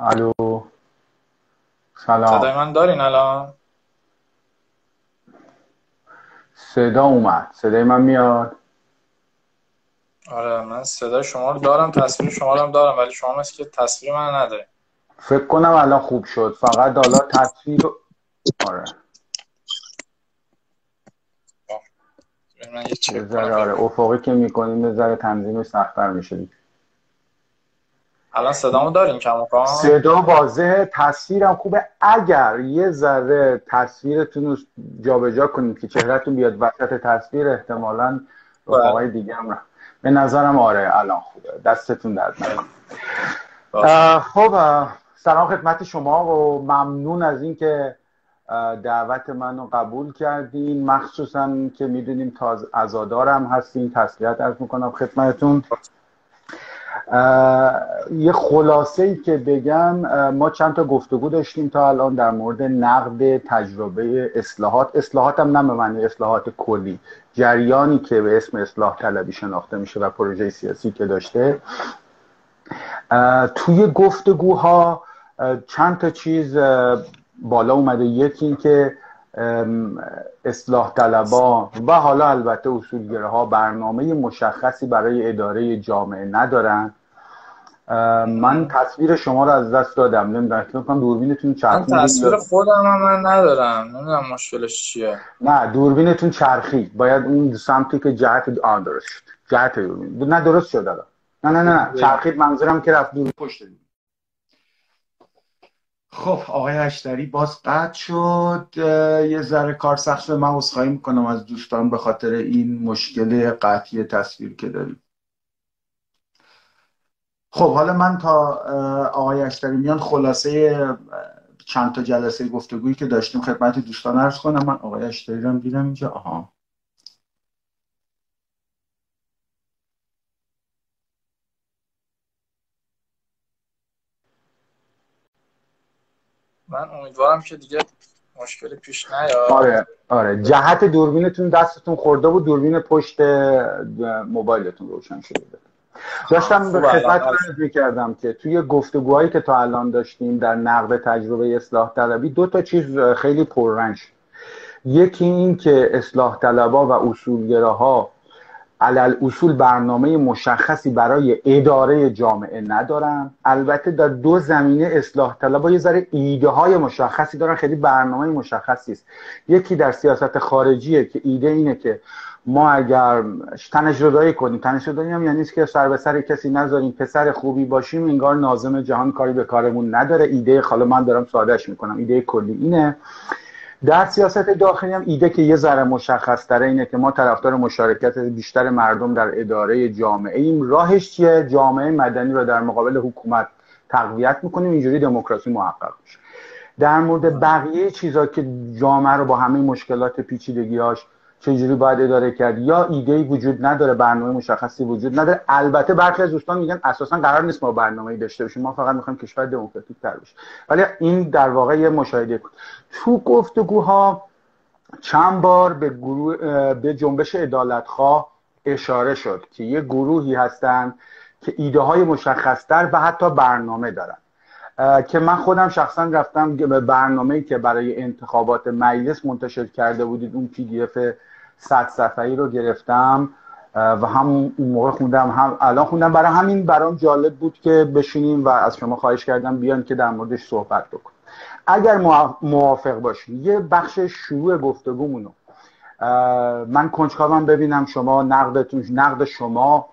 الو. سلام. صدای من دارین الان؟ صدا اومد. صدای من میاد؟ آره من صدای شما رو دارم تصویر شما رو هم دارم ولی شما مثل که تصویر من نداریم فکر کنم الان خوب شد. فقط حالا تصویر آره. من یه آره افقی که می‌کنیم یه ذره تنظیمش سخت‌تر میشه. الان صدامو دارین کماکان صدا واضحه تصویرم خوبه. اگر یه ذره تصویرتون رو جابجا کنیم که چهرهتون بیاد وسط تصویر احتمالاً بله. رفقای دیگه هم به نظرم آره الان خوبه. دستتون درد نکنه. اه، خب سلام خدمت شما و ممنون از اینکه دعوت منو قبول کردین. مخصوصا که می‌دونیم تاز ازادارم هستین تسلیت ارز می‌کنم خدمتتون. یه خلاصه ای که بگم ما چند تا گفتگو داشتیم تا الان در مورد نقد تجربه اصلاحات. اصلاحات هم نه به معنی اصلاحات کلی جریانی که به اسم اصلاح طلبی شناخته میشه و پروژه سیاسی که داشته. توی گفتگوها چند تا چیز بالا اومده. یکی این که اصلاح طلبا و حالا البته اصولگره ها برنامه مشخصی برای اداره جامعه ندارن. من تصویر شما رو از دست دادم. نمی‌دونم فکر کنم دوربینتون من چرخید تصویر خودم هم من ندارم. نمی‌دونم مشکلش چیه. نه دوربینتون چرخید باید اون سمتی که جهت آن درست شد. جهت دوربین نه درست شد الان نه نه نه نه. چرخید منظورم که رفت دور. پشت. خب آقای هشتری باز قطع شد. یه ذره کار سخت من عذرخواهی می‌کنم از دوستان به خاطر این مشکل قطعی تصویر که داریم خب حالا من تا آقای اشتری میان خلاصه چند تا جلسه گفتگویی که داشتیم خدمت دوستان عرض کنم. من آقای اشتری رو دیدم اینجا. آها. من امیدوارم که دیگه مشکلی پیش نیاد. آره آره. جهت دوربینتون دستتون خورده بود دوربین پشت موبایلتون روشن شده بود. داشتم به خدمت. عرض می‌کردم که توی گفتگوهایی که تا الان داشتیم در نقد تجربه اصلاح طلبی دو تا چیز خیلی پررنگ شد. یکی این که اصلاح طلبا و اصولگراها علل اصول برنامه مشخصی برای اداره جامعه ندارن البته در دو زمینه اصلاح طلبا یه ذره ایده های مشخصی دارن خیلی برنامه مشخصی است یکی در سیاست خارجیه که ایده اینه که ما اگر تنش‌زدایی کنیم تنش‌زدایی هم یعنی که سر به سر کسی نذاریم پسر خوبی باشیم انگار ناظم جهان کاری به کارمون نداره. ایده حالا من دارم سادهش می‌کنم. ایده کلی اینه. در سیاست داخلی هم ایده که یه ذره مشخص تره اینه که ما طرفدار مشارکت بیشتر مردم در اداره جامعه ایم. راهش چیه؟ جامعه مدنی رو در مقابل حکومت تقویت می‌کنیم اینجوری دموکراسی محقق میشه. در مورد بقیه چیزا که جامعه رو با همه مشکلات پیچیدگیاش چجوری باید اداره کرد؟ یا ایده وجود نداره برنامه مشخصی وجود نداره. البته برخی از دوستان میگن اساسا قرار نیست ما برنامه‌ای داشته باشیم. ما فقط می‌خوایم کشور دموکراتیک تر بشه ولی این در واقع یه مشاهده بود. تو گفتگوها چند بار به گروه به جنبش عدالتخواه اشاره شد که یه گروهی هستن که ایده های مشخصتر و حتی برنامه دارن. که من خودم شخصا رفتم به برنامه‌ای که برای انتخابات مجلس منتشر کرده بودید اون پی دی اف 100 صفحه‌ای رو گرفتم و هم اون موقع خوندم هم الان خوندم. برای همین برام جالب بود که بشینیم و از شما خواهش کردم بیان که در موردش صحبت بکنیم. اگر موافق باشین یه بخش شروع گفتگومونو. من کنجکاوم ببینم شما نقدتون نقد شما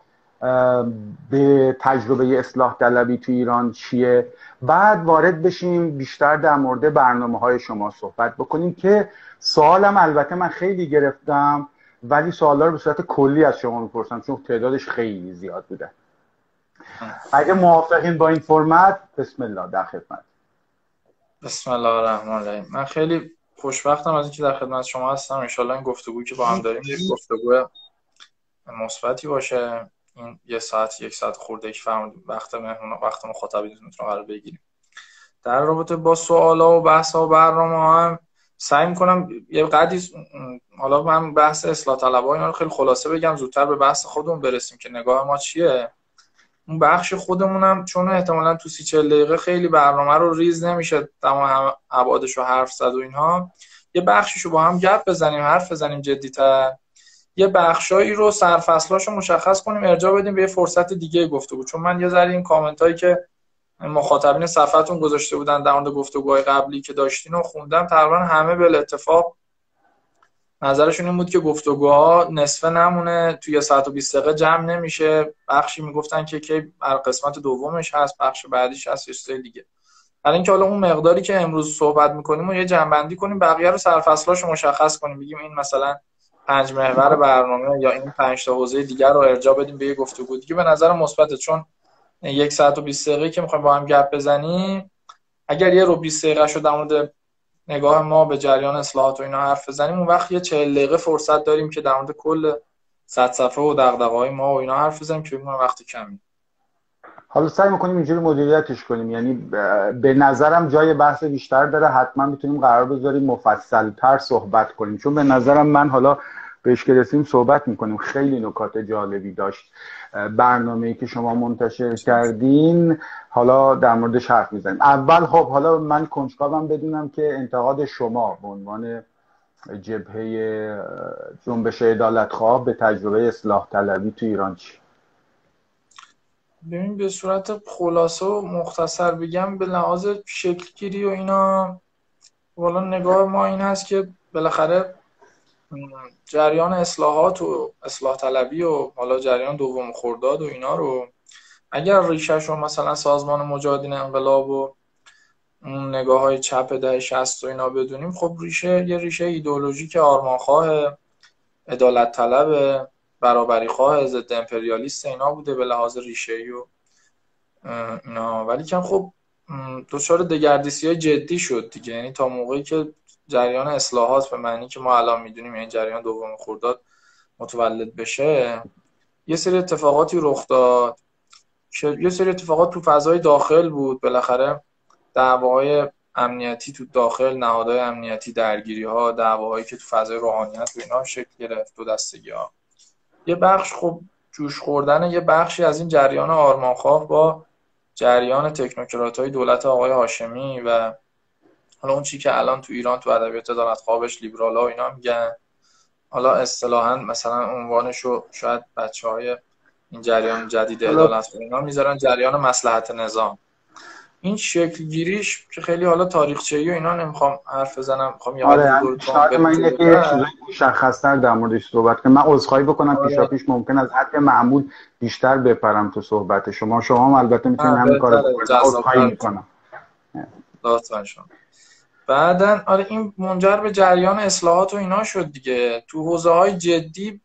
به تجربه اصلاح طلبی تو ایران چیه؟ بعد وارد بشیم بیشتر در مورد برنامه های شما صحبت بکنیم که سوالم البته من خیلی گرفتم ولی سوالا رو به صورت کلی از شما می‌پرسم چون تعدادش خیلی زیاد بوده. اگه موافقین با این فرمت بسم الله در خدمت. بسم الله الرحمن الرحیم. من خیلی خوشبختم از اینکه در خدمت شما هستم. انشالله این گفتگویی که با هم داریم یک گفتگو مثبتی باشه. این یه ساعت یک ساعت خورده که فرمودید وقت مهمون وقت مخاطبینتون رو قرار بگیریم. در رابطه با سوالا و بحث و برنامه هم سعی می‌کنم یه قدری حالا من بحث اصلاح طلبها اینا رو خیلی خلاصه بگم. زودتر به بحث خودمون برسیم که نگاه ما چیه. اون بخش خودمونم چون احتمالا تو سی چل دقیقه خیلی برنامه رو ریز نمیشه تمام ابعادش رو حرف زد و اینها یه بخشیشو با هم گپ بزنیم حرف بزنیم جدیتر. یه بخشایی رو سرفصلاشو مشخص کنیم ارجاع بدیم به یه فرصت دیگه گفته بود چون من یه ذره این کامنت هایی که مخاطبین صفحتون گذاشته بودن در مورد گفتگوهای قبلی که داشتین و خوندم تقریبا همه به اتفاق نظرشون این بود که گفتگوها نصفه نمونه توی ساعت و 20 دقیقه جمع نمیشه. بخشی می‌گفتن که کی قسمت دومش هست بخش بعدیش هست یه دیگه. برای اینکه حالا اون مقداری که امروز صحبت می‌کنیم و یه جنبندی کنیم بقیه رو سرفصلاش مشخص کنیم. بگیم این مثلا پنج محور برنامه یا این پنج تا حوزه دیگر رو ارجاع بدیم به یه گفتگو دیگه. به نظر مثبته چون یک ساعت و 20 دقیقه که می‌خوایم با هم گپ بزنیم اگر یه رو 20 دقیقه شد در مورد نگاه ما به جریان اصلاحات و اینا حرف بزنیم اون وقت یه 40 دقیقه فرصت داریم که در مورد کل صد صفحه و دغدغه‌های ما و اینا حرف بزنیم که ما وقت کمی. حالا سعی می‌کنیم اینجوری مدیریتش کنیم. یعنی به نظرم جای بحث بیشتر داره. حتما می‌تونیم قرار بذاریم مفصل تر صحبت کنیم. چون به نظرم من حالا بهش که رسیم صحبت می‌کنیم. خیلی نکات جالبی داشت. برنامه ای که شما منتشر کردین. حالا در موردش حرف می‌زنیم. اول خب حالا من کنجکاوم بدونم که انتقاد شما به عنوان جبهه جنبش عدالت خواه به تجربه اصلاح طلبی تو ایران چی ببین به صورت خلاصه و مختصر بگم به لحاظ شکلگیری و اینا والا نگاه ما این هست که بالاخره جریان اصلاحات و اصلاح طلبی و حالا جریان دوم خورداد و اینا رو اگر ریشهش رو مثلا سازمان مجاهدین انقلاب و اون نگاه های چپ ده شست و اینا بدونیم خب ریشه یه ریشه ایدئولوژیک آرمانخواه عدالت طلب برابری خواه ضد امپریالیست اینا بوده به لحاظ ریشه ای و اینا. ولی که خب دچار دگردیسی های جدی شد دیگه. یعنی تا موقعی که جریان اصلاحات به معنی که ما الان می‌دونیم یعنی جریان دوم خورداد متولد بشه یه سری اتفاقاتی رخ داد یه سری اتفاقات تو فضای داخل بود. بالاخره دعواهای امنیتی تو داخل نهادهای امنیتی درگیری ها دعواهایی که تو فضای روحانیت و اینا شکل گرفت دو دستگی ها یه بخش خب جوش خوردن یه بخشی از این جریان آرمانخواه با جریان تکنوکرات های دولت آقای هاشمی و حالا اون چی که الان تو ایران تو ادبیات عدالت خوابش لیبرال ها اینا میگن. حالا اصطلاحا مثلا عنوانش رو شاید بچه های این جریان جدید عدالت اینا می‌ذارن جریان مسلحت نظام. این شکل گیریش که خیلی حالا تاریخچه‌ای و اینا نمی‌خوام حرف بزنم می‌خوام یه آره من اینه که یه چیزای مشخص‌تر در موردش صحبت کنم. من عذرخواهی بکنم آره. پیشا پیش ممکن از حد معمول بیشتر بپرم تو صحبت شما. شما هم البته می‌تونید همین کارو بکنید عذرخواهی می‌کنم. لطفا شما. بعدا آره این منجر به جریان اصلاحات و اینا شد دیگه. تو حوزه های جدی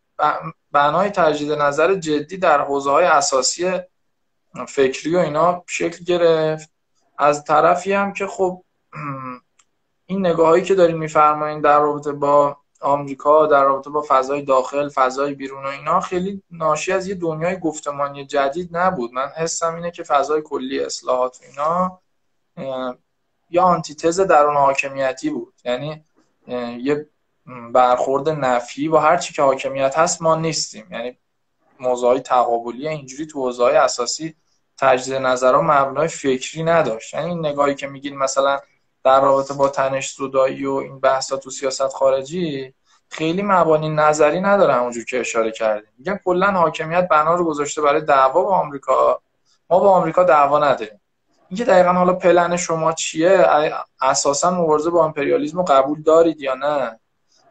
بنای تجدید نظر جدی در حوزه های اساسی فکری و اینا شکل گرفت. از طرفی هم که خب این نگاهایی که داریم میفرمایین در رابطه با آمریکا در رابطه با فضای داخل فضای بیرون و اینا خیلی ناشی از یه دنیای گفتمانی جدید نبود. من حسم اینه که فضای کلی اصلاحات و اینا یا آنتیتز درون حاکمیتی بود. یعنی یه برخورد نفی با هر چی که حاکمیت هست ما نیستیم. یعنی موضوعی تقابلی اینجوری تو حوزه‌های اساسی تجدید نظرها مبنای فکری نداشت. یعنی این نگاهی که میگین مثلا در رابطه با تنش زدایی و این بحثا تو سیاست خارجی خیلی مبانی نظری نداره همونجور که اشاره کردیم میگن کلا حاکمیت بنا رو گذاشته برای دعوا با آمریکا. ما با آمریکا دعوا نداریم. اینکه دقیقا حالا پلن شما چیه؟ اساسا مبارزه با امپریالیسم رو قبول دارید یا نه؟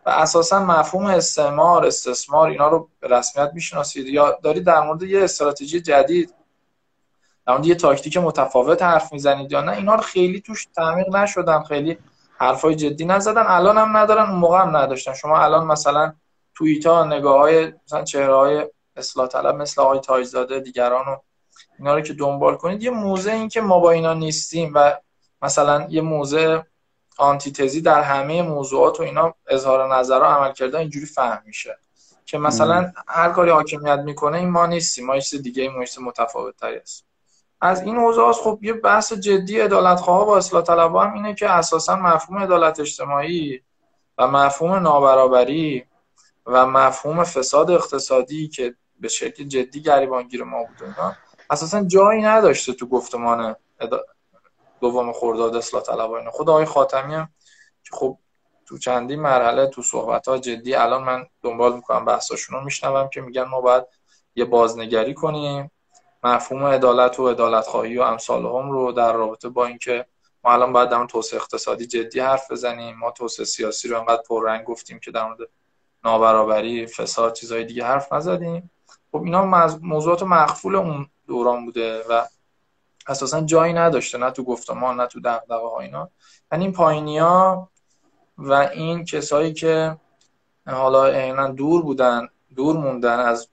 و اساسا مفهوم استعمار استثمار اینا رو به رسمیت می‌شناسید یا دارید در مورد یه استراتژی جدید در یه تاکتیک متفاوت حرف می‌زنید یا نه اینا رو خیلی توش تعمیق نشدن خیلی حرفای جدی نزدن الان هم ندارن اون موقع هم نداشتن. شما الان مثلا توییتا نگاه های مثلا چهره های اصلاح طلب مثل آقای تاجزاده دیگران و اینا رو که دنبال کنید یه موزه این که ما با اینا نیستیم و مثلا یه موزه آنتیتزی در همه موضوعات و اینا اظهار نظر و عمل کرده اینجوری فهم میشه. که مثلا هر کاری حاکمیت می‌کنه این ما نیستیم. ما چیز دیگه این متفاوت تری است از این اوضاع خب یه بحث جدی عدالت خواه با اصلاح طلب هم اینه که اساسا مفهوم عدالت اجتماعی و مفهوم نابرابری و مفهوم فساد اقتصادی که به شکل جدی گریبانگیر ما بود اساسا جایی نداشته تو گفتمان دوم خرداد اصلاح طلب اینا خود آقای خاتمی هم که خب تو چندی مرحله تو صحبت ها جدی الان من دنبال می‌کنم بحثاشون رو میشنوم که میگن ما باید یه بازنگری کنیم. مفهوم عدالت و عدالت خواهی و امثال هم رو در رابطه با اینکه ما الان باید در توسعه اقتصادی جدی حرف بزنیم ما توسعه سیاسی رو انقدر پررنگ گفتیم که در مورد نابرابری فساد چیزهای دیگه حرف نزدیم. خب اینا موضوعات مخفول اون دوران بوده و اساسا جایی نداشته نه تو گفتمان نه تو دغدغه ها اینا. یعنی این پایینیا و این کسایی که حالا عینا دور بودن دور موندن از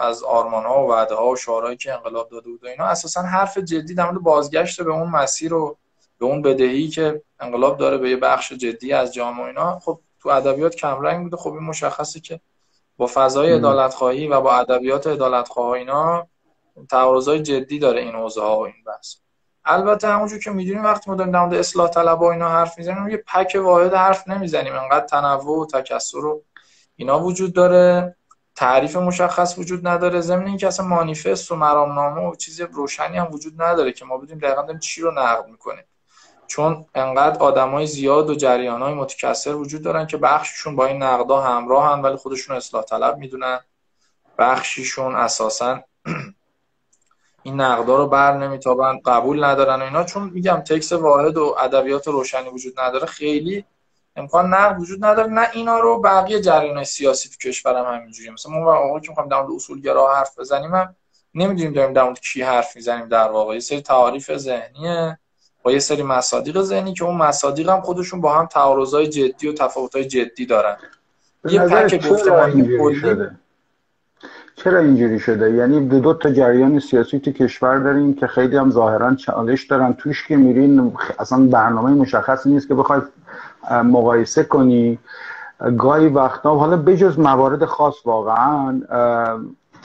از آرمان ها و وعده ها و شعارهایی که انقلاب داده بود و اینا اساسا حرف جدی در مورد بازگشت به اون مسیر و به اون بدهی که انقلاب داره به یه بخش جدی از جامعه اینا. خب تو ادبیات کمرنگ بوده. خب این مشخصه که با فضای عدالت خواهی و با ادبیات عدالت اینا تعارضای جدی داره این حوزه ها و این بحث. البته همونجور که می‌دونیم وقتی ما داریم در مورد اصلاح طلب اینا حرف می‌زنیم یه پک واحد حرف نمی‌زنیم. انقدر تنوع و تکثر و اینا وجود داره. تعریف مشخص وجود نداره. ضمن اینکه اصلا مانیفست و مرامنامه و چیز روشنی هم وجود نداره که ما بدیم دقیقا داریم چی رو نقد می‌کنیم. چون انقدر آدمای زیاد و جریانای متکثر وجود دارن که بخششون با این نقدا همراهن ولی خودشون اصلاح طلب می‌دونن. بخشیشون اساسا این نقدا رو بر نمیتابن قبول ندارن و اینا. چون میگم تکس واحد و ادبیات روشنی وجود نداره. خیلی امکان نقد وجود نداره نه اینا رو بقیه جریان سیاسی تو کشورم همینجوریه. مثلا ما آقا که می‌خوام در مورد اصولگرا حرف بزنیم هم نمی‌دونیم داریم در مورد کی حرف می‌زنیم در واقع. یه سری تعاریف ذهنیه با یه سری مصادیق ذهنی که اون مصادیق هم خودشون با هم تعارضای جدی و تفاوت‌های جدی دارن. یه پک گفتمانی کلی چرا اینجوری شده؟ یعنی دو, دو تا جریان سیاسی تو کشور داریم که خیلی هم ظاهرا چالش دارن. توش که میرین اصلا برنامه مشخصی نیست که بخوای مقایسه کنی. گاهی وقتا حالا بجز موارد خاص واقعا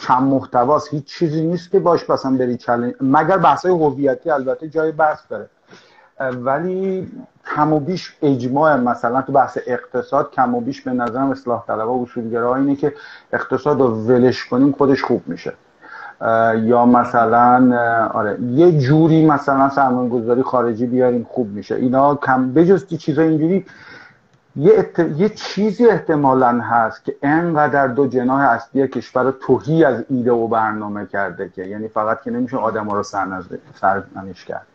کم محتواست. هیچ چیزی نیست که باش مثلا بری چلنج مگر بحثای هویتی البته جای بحث داره. ولی کم و بیش اجماع مثلا تو بحث اقتصاد کم و بیش به نظرم اصلاح طلبها و اینه که اقتصاد رو ولش کنیم خودش خوب میشه. یا مثلا آره یه جوری مثلا سرمایه گذاری خارجی بیاریم خوب میشه. اینا کم بجز چیزای اینجوری یه, یه چیزی احتمالا هست که انقدر دو جناح اصلی کشور توهی از ایده و برنامه کرده که یعنی فقط که نمیشه آدم ها رو سرنش کرد.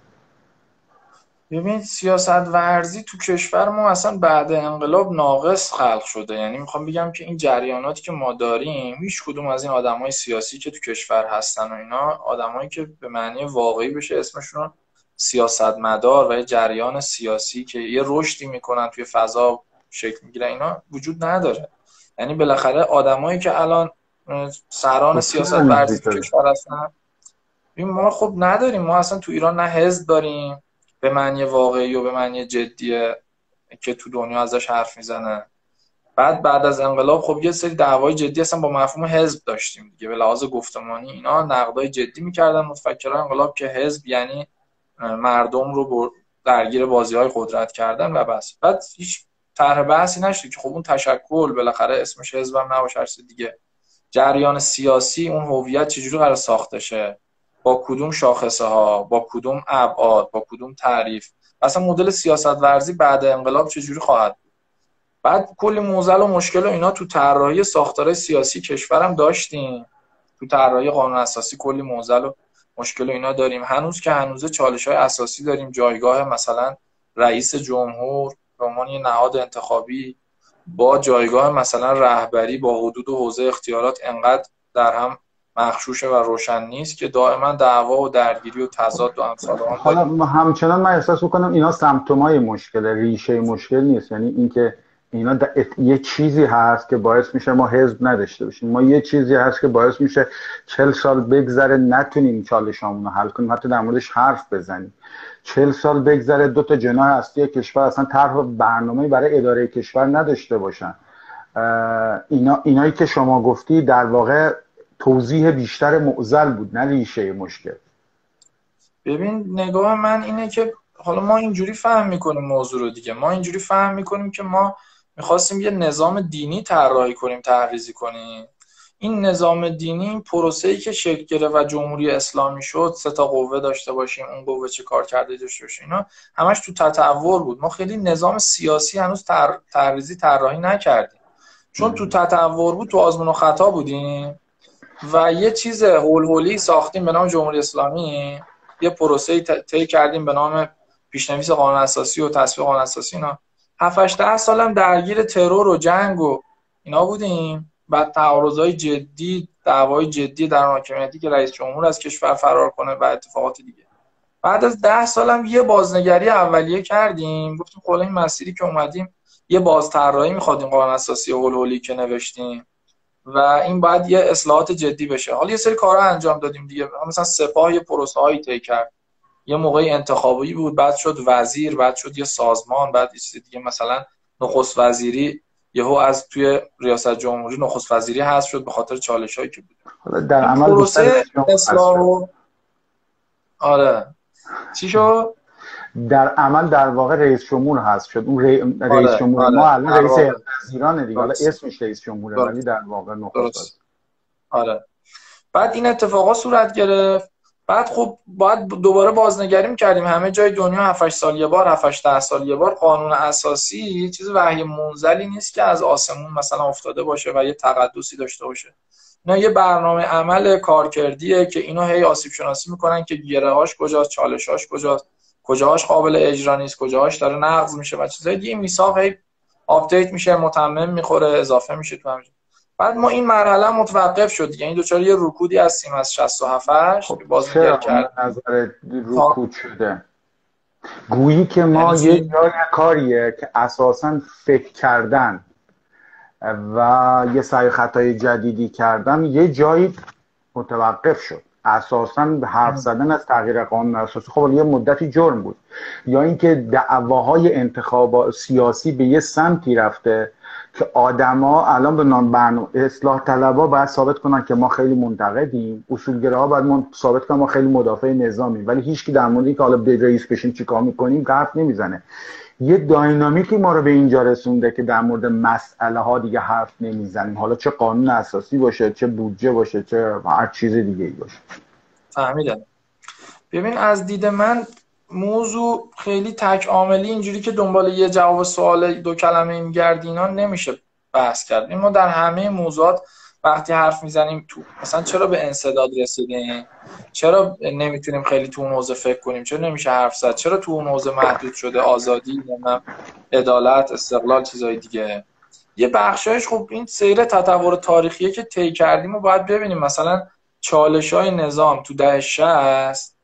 ببین سیاست ورزی تو کشور ما اصلا بعد انقلاب ناقص خلق شده. یعنی می‌خوام بگم که این جریاناتی که ما داریم هیچ کدوم از این آدمای سیاسی که تو کشور هستن و اینا آدمایی که به معنی واقعی بشه اسمشون سیاستمدار و یه جریان سیاسی که یه رشدی می‌کنن توی فضا شکل می‌گیره اینا وجود نداره. یعنی بالاخره آدمایی که الان سران خب سیاست ورزی تو کشور هستن ما خب نداریم. ما اصلا تو ایران نه حزب داریم به معنی واقعی و به معنی جدیه که تو دنیا ازش حرف می‌زنه. بعد بعد از انقلاب خب یه سری دعوای جدی اصلا با مفهوم حزب داشتیم دیگه. به لحاظ گفتمانی اینا نقدای جدی می‌کردن متفکران انقلاب که حزب یعنی مردم رو درگیر بازی های قدرت کردن و بس. بعد هیچ طرح بحثی نشده که خب اون تشکل بالاخره اسمش حزبم نباشه دیگه. جریان سیاسی اون هویت چجوری قرار ساخته شه؟ با کدوم شاخصه ها با کدوم ابعاد با کدوم تعریف. اصلا مدل سیاست ورزی بعد انقلاب چجوری خواهد بود؟ بعد کلی موزل و مشکل و اینا تو طراحی ساختار سیاسی کشورم داشتیم. تو طراحی قانون اساسی کلی موزل و مشکل و اینا داریم. هنوز که هنوز چالش های اساسی داریم. جایگاه مثلا رئیس جمهور به عنوان نهاد انتخابی با جایگاه مثلا رهبری با حدود و حوزه اختیارات انقدر در هم مخشوشه و روشن نیست که دائما دعوا و درگیری و تضاد و امثال حالا همچنان من احساس می‌کنم اینا سمپتومای مشکل ریشه مشکل نیست. یعنی اینکه اینا یه چیزی هست که باعث میشه ما حزب نداشته باشیم. ما یه چیزی هست که باعث میشه چل سال بگذره نتونیم چالشامون رو حل کنیم. حتی در موردش حرف بزنیم. چل سال بگذره دو تا جناح اصلی کشور اصلا طرح برنامه برای اداره کشور نداشته باشن. اینا اینایی که شما گفتی در واقع توضیح بیشتر معزل بود نه ریشه مشکل. ببین نگاه من اینه که حالا ما اینجوری فهم می‌کنیم موضوع رو دیگه. ما اینجوری فهم می‌کنیم که ما می‌خواستیم یه نظام دینی طراحی کنیم تحریزی کنیم. این نظام دینی این پروسه‌ای که شکل گرفت و جمهوری اسلامی شد سه تا قوه داشته باشیم اون قوه چه کار کرده داشته باشیم اینا همش تو تطور بود. ما خیلی نظام سیاسی هنوز تر... تحریزی طراحی نکردیم. چون تو تطور بود تو آزمون و خطا بودیم. و یه چیز هول هولی ساختیم به نام جمهوری اسلامی. یه پروسه طی کردیم به نام پیشنویس قانون اساسی و تصویب قانون اساسی اینا. 7 ده سالم درگیر ترور و جنگ و اینا بودیم. بعد تعارضای جدی دعوای جدی در حاکمیتی که رئیس جمهور از کشور فرار کنه و اتفاقات دیگه. بعد از ده سالم یه بازنگری اولیه کردیم. گفتیم خب این مسیری که اومدیم یه بازطراحی می‌خواد این قانون اساسی هول که نوشتیم. و این باید یه اصلاحات جدی بشه. حالا یه سری کارا انجام دادیم دیگه. مثلا سپاه یه پروسه هایی طی کرد. یه موقعی انتخابی بود بعد شد وزیر بعد شد یه سازمان بعد یه چیز دیگه. مثلا نخست وزیری یهو از توی ریاست جمهوری نخست وزیری هست شد به خاطر چالش هایی که بود. در عمل پروسه اصلاح آره. چی شد؟ در عمل در واقع رئیس جمهور هست. شد. اون رئیس آره، جمهور آره. ما الان رئیس ایران دیگه. حالا اسمش رئیس جمهوره ولی در واقع نخست آره. بعد این اتفاقا صورت گرفت. بعد خب باید دوباره بازنگری می‌کردیم همه جای دنیا 7 سال یه بار 7 10 سال یه بار. قانون اساسی چیز وحی منزلی نیست که از آسمون مثلا افتاده باشه و یه تقدسی داشته باشه. اینا یه برنامه عمل کارکردیه که اینو هی آسیب شناسی می‌کنن که گره هاش کجاست چالش هاش کجاست. کجاهاش قابل اجرا نیست کجاهاش داره نقض میشه و چیزای دیگه. میساق هی update میشه متمم می‌خوره اضافه میشه تو همین. بعد ما این مرحله متوقف شد یعنی دچار یه رکودی هستیم از 67 خب باز کرد نظر رکود شده؟ گویی که ما یعنی یه جای کاریه که اساسا فکر کردن و یه سعی خطای جدیدی کردن یه جایی متوقف شد. اساسا حرف زدن از تغییر قانون اساسی خب یه مدتی جرم بود. یا اینکه دعواهای انتخاب سیاسی به یه سمتی رفته که آدما الان به نام برنامه اصلاح طلبا باید ثابت کنن که ما خیلی منتقدیم. اصولگراها باید من ثابت کنن ما خیلی مدافع نظامی. ولی هیچ در مورد اینکه حالا به رئیس بشیم چیکار می‌کنیم حرف نمی‌زنه. یه داینامیکی ما رو به اینجا رسونده که در مورد مسئله ها دیگه حرف نمی‌زنیم. حالا چه قانون اساسی باشه چه بودجه باشه چه هر چیز دیگه ای باشه. فهمیدم. ببین از دید من موضوع خیلی تک عاملی اینجوری که دنبال یه جواب سوال دو کلمه میگردی اینا نمیشه بحث کرد. ما در همه موضوعات وقتی حرف می‌زنیم تو مثلا چرا به انصداد رسیدیم؟ چرا نمی‌تونیم خیلی تو اون حوزه فکر کنیم؟ چرا نمیشه حرف زد؟ چرا تو اون حوزه محدود شده؟ آزادی عدالت استقلال چیزای دیگه. یه بخشایش خب این سیر تطور تاریخیه که طی کردیم و باید ببینیم. مثلا چالش های نظام تو ده شست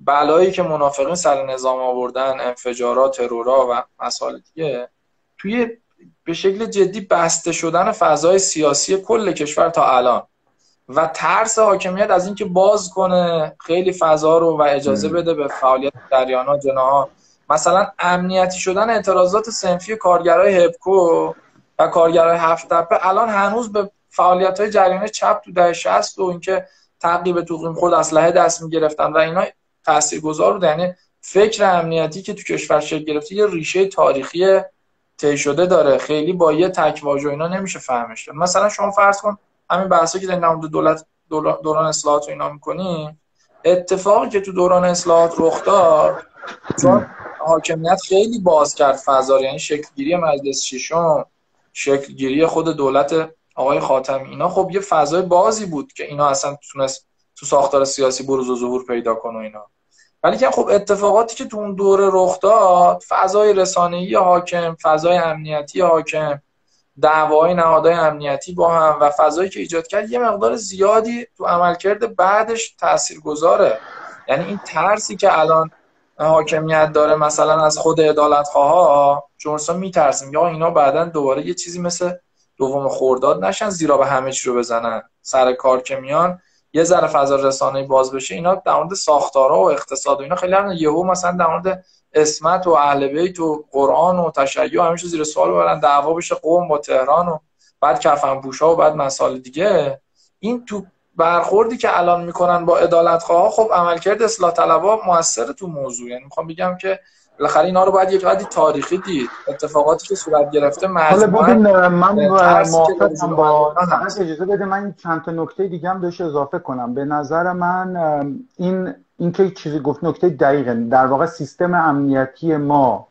بلایی که منافقین سر نظام آوردن انفجارات ترورا و مسائل دیگه توی به شکل جدی بسته شدن فضای سیاسی کل کشور تا الان. و ترس حاکمیت از اینکه باز کنه خیلی فضا رو و اجازه بده به فعالیت ها جناها. مثلا امنیتی شدن اعتراضات سنفی کارگرای هپکو و کارگرای هفت تپه الان هنوز به فعالیت های جریان چپ تو ده شست و اینکه تعقیب توقیم خود اسلحه دست می‌گرفتن و اینا تاثیرگذار بود یعنی فکر امنیتی که تو کشور شکل گرفته یه ریشه تاریخی طی شده داره. خیلی با یه تک واژه اینا نمیشه فهمش. مثلا شما فرض کن همین بحثی که در نمود دولت دوران اصلاحات و اینا می‌کنی اتفاقی که تو دوران اصلاحات رخ داد چون حاکمیت خیلی باز کرد فضا یعنی شکلگیری مجلس ششم شکلگیری خود دولت آقای خاتمی. اینا خب یه فضای بازی بود که اینا اصلا تونست تو ساختار سیاسی بروز و ظهور پیدا کنه اینا. ولی که خب اتفاقاتی که تو اون دوره رخ داد فضای رسانه‌ای حاکم فضای امنیتی حاکم دعوای نهادهای امنیتی با هم و فضایی که ایجاد کرد یه مقدار زیادی تو عملکرد بعدش تأثیر گذاره یعنی این ترسی که الان حاکمیت داره مثلا از خود عدالت خواه جونسا میترسیم یا اینا بعدا دوباره یه چیزی مثل دوم خورداد نشن زیرا به همه چی رو بزنن. سر کار که میان یه ذره فضا رسانه‌ای باز بشه اینا در مورد ساختارها و اقتصاد و اینا خیلی هم یهو مثلا در مورد اسمت و اهل بیت و قرآن و تشیع همیشه زیر سوال ببرن دعوا بشه قوم با تهران و بعد کفن پوشا و بعد مسائل دیگه. این تو برخوردی که الان می‌کنن با عدالت خواه خب عملکرد اصلاح طلبا موثر تو موضوع. یعنی می‌خوام بگم که بالاخره اینا رو باید یک وقتی تاریخی دید. اتفاقاتی که صورت گرفته حالا ببین من موافقم با اجازه بده من چند تا نکته دیگه هم داشت اضافه کنم. به نظر من این این که چیزی گفت نکته دقیقه. در واقع سیستم امنیتی ما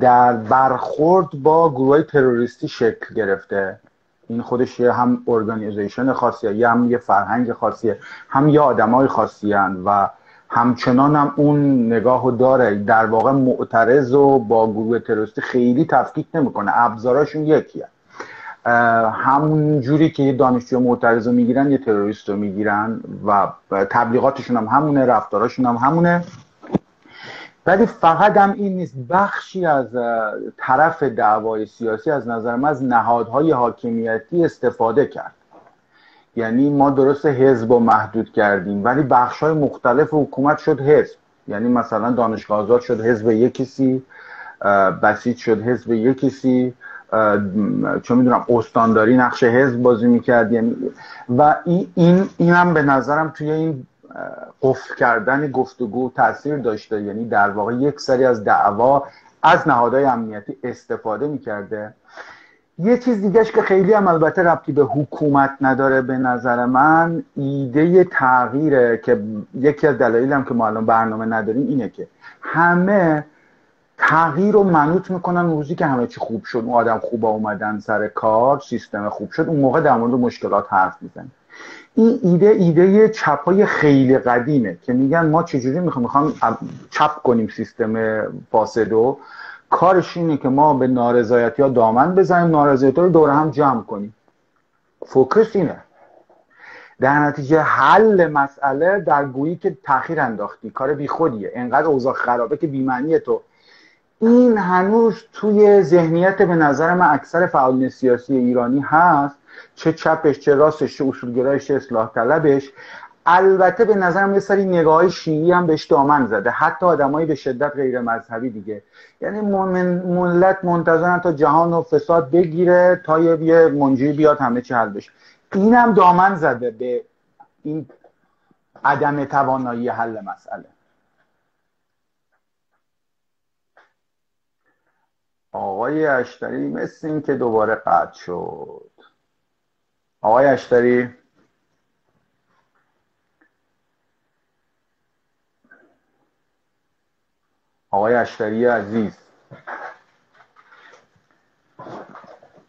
در برخورد با گروه تروریستی شکل گرفته. این خودش یه هم ارگانیزیشن خاصیه یا هم یه فرهنگ خاصیه هم یه آدمای خاصی و همچنان هم اون نگاه رو داره. در واقع معترض و با گروه تروریستی خیلی تفکیک نمی‌کنه. ابزاراشون یکیه. همون جوری که یه دانشجو معترض رو می‌گیرن یه تروریست رو می‌گیرن و تبلیغاتشون هم همونه رفتاراشون هم همونه. ولی فقط هم این نیست. بخشی از طرف دعوای سیاسی از نظر من از نهادهای حاکمیتی استفاده کرد. یعنی ما درست حزب رو محدود کردیم ولی بخش های مختلف حکومت شد حزب. یعنی مثلا دانشگاه آزاد شد حزب یک کسی بسیج شد حزب یک کسی چون می‌دونم استانداری نقش حزب بازی می‌کرد. یعنی و این این هم به نظرم توی این قفل کردن گفتگو تاثیر داشته. یعنی در واقع یک سری از دعوا از نهادهای امنیتی استفاده می‌کرده. یه چیز دیگهش که خیلی هم البته ربطی به حکومت نداره به نظر من ایده تغییره که یکی از دلایلم که ما الان برنامه نداریم اینه که همه تغییر رو منوط می‌کنن روزی که همه چی خوب شد. اون آدم خوب اومدن سر کار سیستم خوب شد اون موقع در مورد مشکلات حرف میزن این ایده ایده چپای خیلی قدیمه که میگن ما چجوری می‌خوام می‌خوام چپ کنیم سیستم فاسدو کارش اینه که ما به نارضایتی ها دامن بزنیم نارضایتی رو دور هم جمع کنیم. فوکس اینه. در نتیجه حل مسئله در گویی که تاخیر انداختی کار بیخودیه انقدر اوضاع خرابه که بیمعنی تو. این هنوز توی ذهنیت به نظر من اکثر فعالین سیاسی ایرانی هست. چه چپش چه راستش چه اصولگرایش چه اصلاح طلبش البته به نظرم یه سری نگاه شیعی هم بهش دامن زده. حتی آدمایی به شدت غیر مذهبی دیگه. یعنی ملت منتظرن تا جهان و فساد بگیره تا یه منجی بیاد همه چی حل بشه. این هم دامن زده به این عدم توانایی حل مسئله. آقای اشتری مثل این که دوباره قطع شد. آقای اشتری؟ آقای اشتری عزیز.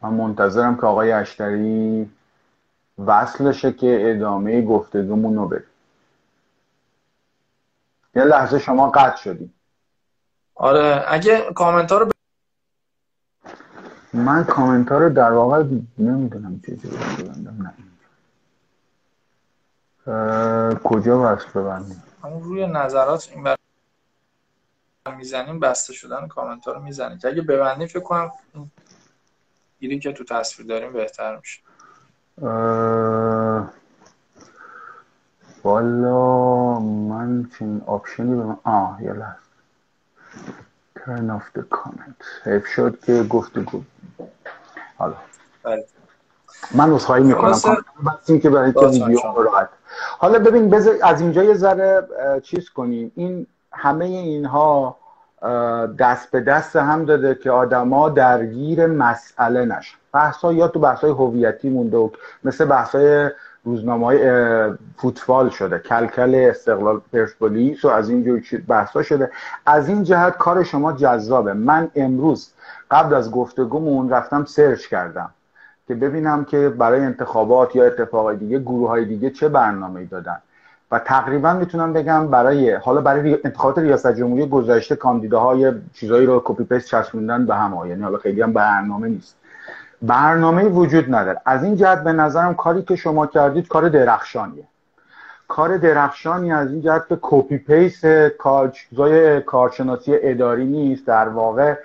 من منتظرم که آقای اشتری وصلشه که ادامه گفتگومون رو بریم یه لحظه شما قطع شدیم. آره اگه کامنت رو من کامنت رو در واقع نمی‌دونم چجوری ببندم نه. کجا وصل ببندیم؟ روی نظرات این بر... می‌زنیم بسته شدن کامنت ها رو می‌زنیم. که اگه ببندیم فکر کنم گیری که تو تصویر داریم بهتر میشه. والا من چنین option ی به من آه یه لحظه. Turn off the comment حیف شد که گفتگو حالا. بله. من خواهی می‌کنم. بسیم که برای که ویدیو راحت. حالا ببین بذار از اینجا یه ذره چیز کنیم. این همه اینها دست به دست هم داده که آدما درگیر مسئله نشن. بحثا یا تو بحثای هویتی مونده و مثل بحثای روزنامه های فوتبال شده. کلکل استقلال پرسپولیس و از این چیز بحثا شده. از این جهت کار شما جذابه. من امروز قبل از گفتگومون رفتم search کردم که ببینم که برای انتخابات یا اتفاقای دیگه گروه های دیگه چه برنامه دادن. و تقریبا می‌تونم بگم برای حالا برای انتخابات ریاست جمهوری گذشته کاندیداهای چیزایی رو copy paste چسبوندن به هم یعنی حالا خیلی هم برنامه نیست. برنامه وجود نداره. از این جهت به نظرم کاری که شما کردید کار درخشانیه. کار درخشانی از این جهت که کپی پیست کار چیزای کارشناسی اداری نیست. در واقع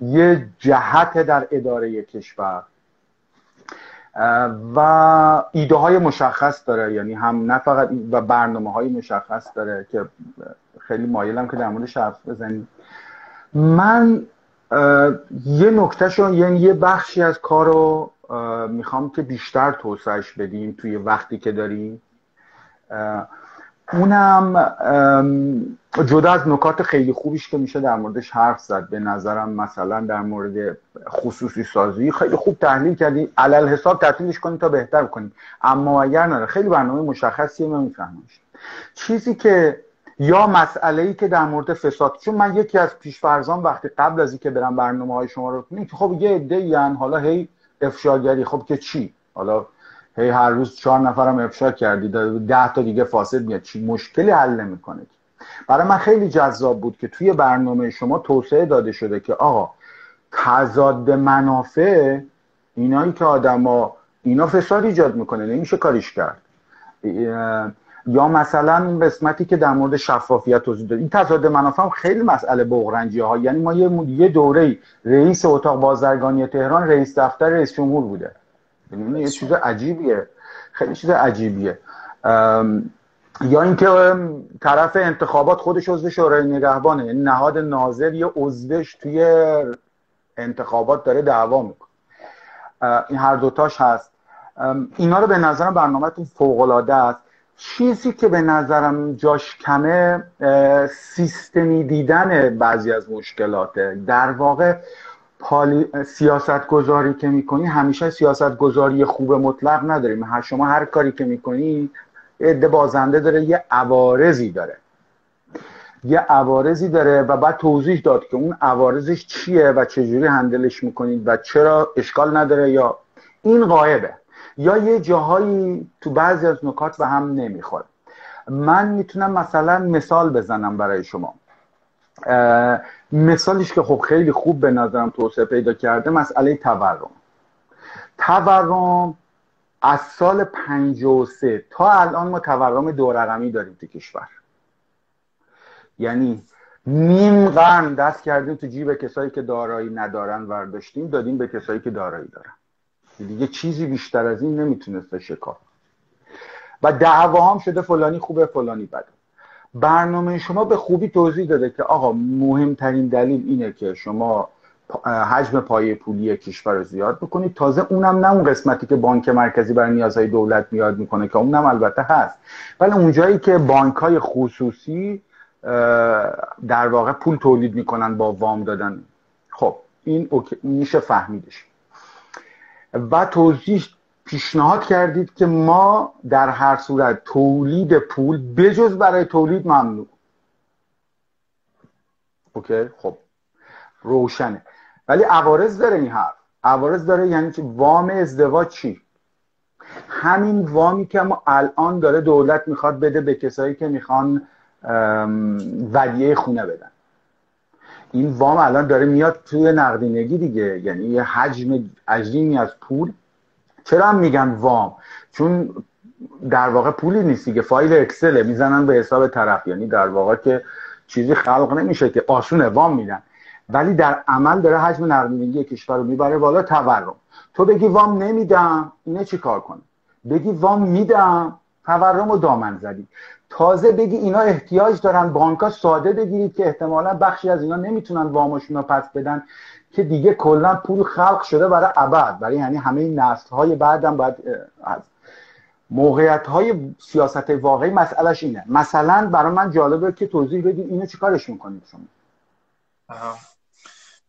یه جهت در اداره کشور. و ایده های مشخص داره. یعنی هم نه فقط و برنامه های مشخص داره که خیلی مایلم که در موردش حرف بزنیم. من یه نکتهشون یعنی یه بخشی از کار رو می‌خوام که بیشتر توسعش بدیم توی وقتی که داریم. اونم جدا از نکات خیلی خوبیش که میشه در موردش حرف زد. به نظرم مثلا در مورد خصوصی سازی خیلی خوب تحلیل کردی. علل حساب تعطیلش کنید تا بهتر کنید اما اگر نه خیلی برنامه مشخصیه نمیفهمش چیزی که یا مسئله ای که در مورد فساد چون من یکی از پیشفرزان وقتی قبل از اینکه برم برنامه های شما رو که خب یه عده حالا هی افشاگری خب که چی؟ حالا هی هر روز چهار نفرم افشا کردی ده تا دیگه فاسد میاد. چی مشکلی حل نمی‌کنه برای من خیلی جذاب بود که توی برنامه شما توسعه داده شده که آقا تضاد منافع اینایی که آدما اینا فساد ایجاد می‌کنه نمیشه کاریش کرد. یا مثلا قسمتی که در مورد شفافیت توضیح داد. این تضاد منافع هم خیلی مسئله بغرنجی ها یعنی ما یه دوره رئیس اتاق بازرگانی تهران رئیس دفتر رئیس جمهور بوده. یعنی یه چیز عجیبیه. خیلی چیز عجیبیه. یا اینکه طرف انتخابات خودش عضو شورای نگهبانه. یعنی نهاد ناظر یه عضوش توی انتخابات داره دعوا می‌کنه. این هر دوتاش هست. اینا رو به نظرم برنامهتون فوق العاده است. چیزی که به نظرم جاش کمه سیستمی دیدن بعضی از مشکلاته در واقع پالی... سیاست گذاری که می‌کنی همیشه سیاست گذاری خوب مطلق نداریم. هر شما هر کاری که می‌کنی عده بازنده داره یه عوارضی داره. یه عوارضی داره و بعد توضیح داد که اون عوارضش چیه و چجوری هندلش می‌کنید و چرا اشکال نداره یا این قایبه یا یه جاهایی تو بعضی از نکات به هم نمی‌خوره. من می‌تونم مثلا مثال بزنم برای شما. مثالیش که خب خیلی خوب به نظرم توسعه پیدا کرده مسئله تورم. تورم از سال 53 تا الان ما تورم دو رقمی داریم تو کشور. یعنی نیم قرن دست کردیم تو جیب کسایی که دارایی ندارن ورداشتیم دادیم به کسایی که دارایی دارن. دیگه چیزی بیشتر از این نمی‌تونست شکار و دعوا هم شده فلانی خوبه فلانی بده. برنامه شما به خوبی توضیح داده که آقا مهمترین دلیل اینه که شما حجم پایه پولی کشور رو زیاد بکنید. تازه اونم نه اون قسمتی که بانک مرکزی برای نیازهای دولت میاد می‌کنه که اونم البته هست. ولی اونجایی که بانک های خصوصی در واقع پول تولید می‌کنن با وام دادن. خب این میشه فهمیدش. و توضیح پیشنهاد کردید که ما در هر صورت تولید پول بجز برای تولید ممنوع. اوکی خب روشنه. ولی عوارض داره این حرف. عوارض داره یعنی که وام ازدواج چی؟ همین وامی که ما الان داره دولت می‌خواد بده به کسایی که می‌خوان ودیه خونه بدن. این وام الان داره میاد توی نقدینگی دیگه. یعنی یه حجم عظیمی از پول. چرا هم میگن وام؟ چون در واقع پولی نیست دیگه فایل اکسله می‌زنن به حساب طرف. یعنی در واقع که چیزی خلق نمیشه که آسونه وام میدن. ولی در عمل داره حجم نقدینگی کشور رو می‌بره بالا تورم. تو بگی وام نمیدم اینه چی کار کنه؟ بگی وام میدم تورم و دامن زدی. تازه بگی اینا احتیاج دارن بانکا ساده بگیرید که احتمالا بخشی از اینا نمی‌تونن وامشون رو پس بدن. که دیگه کلا پول خلق شده برای ابد برای یعنی همه نسل های بعدم باید از موقعیت های سیاست واقعی مسئلهش اینه. مثلا برای من جالبه که توضیح بدید اینو چیکارش می‌کنید شما؟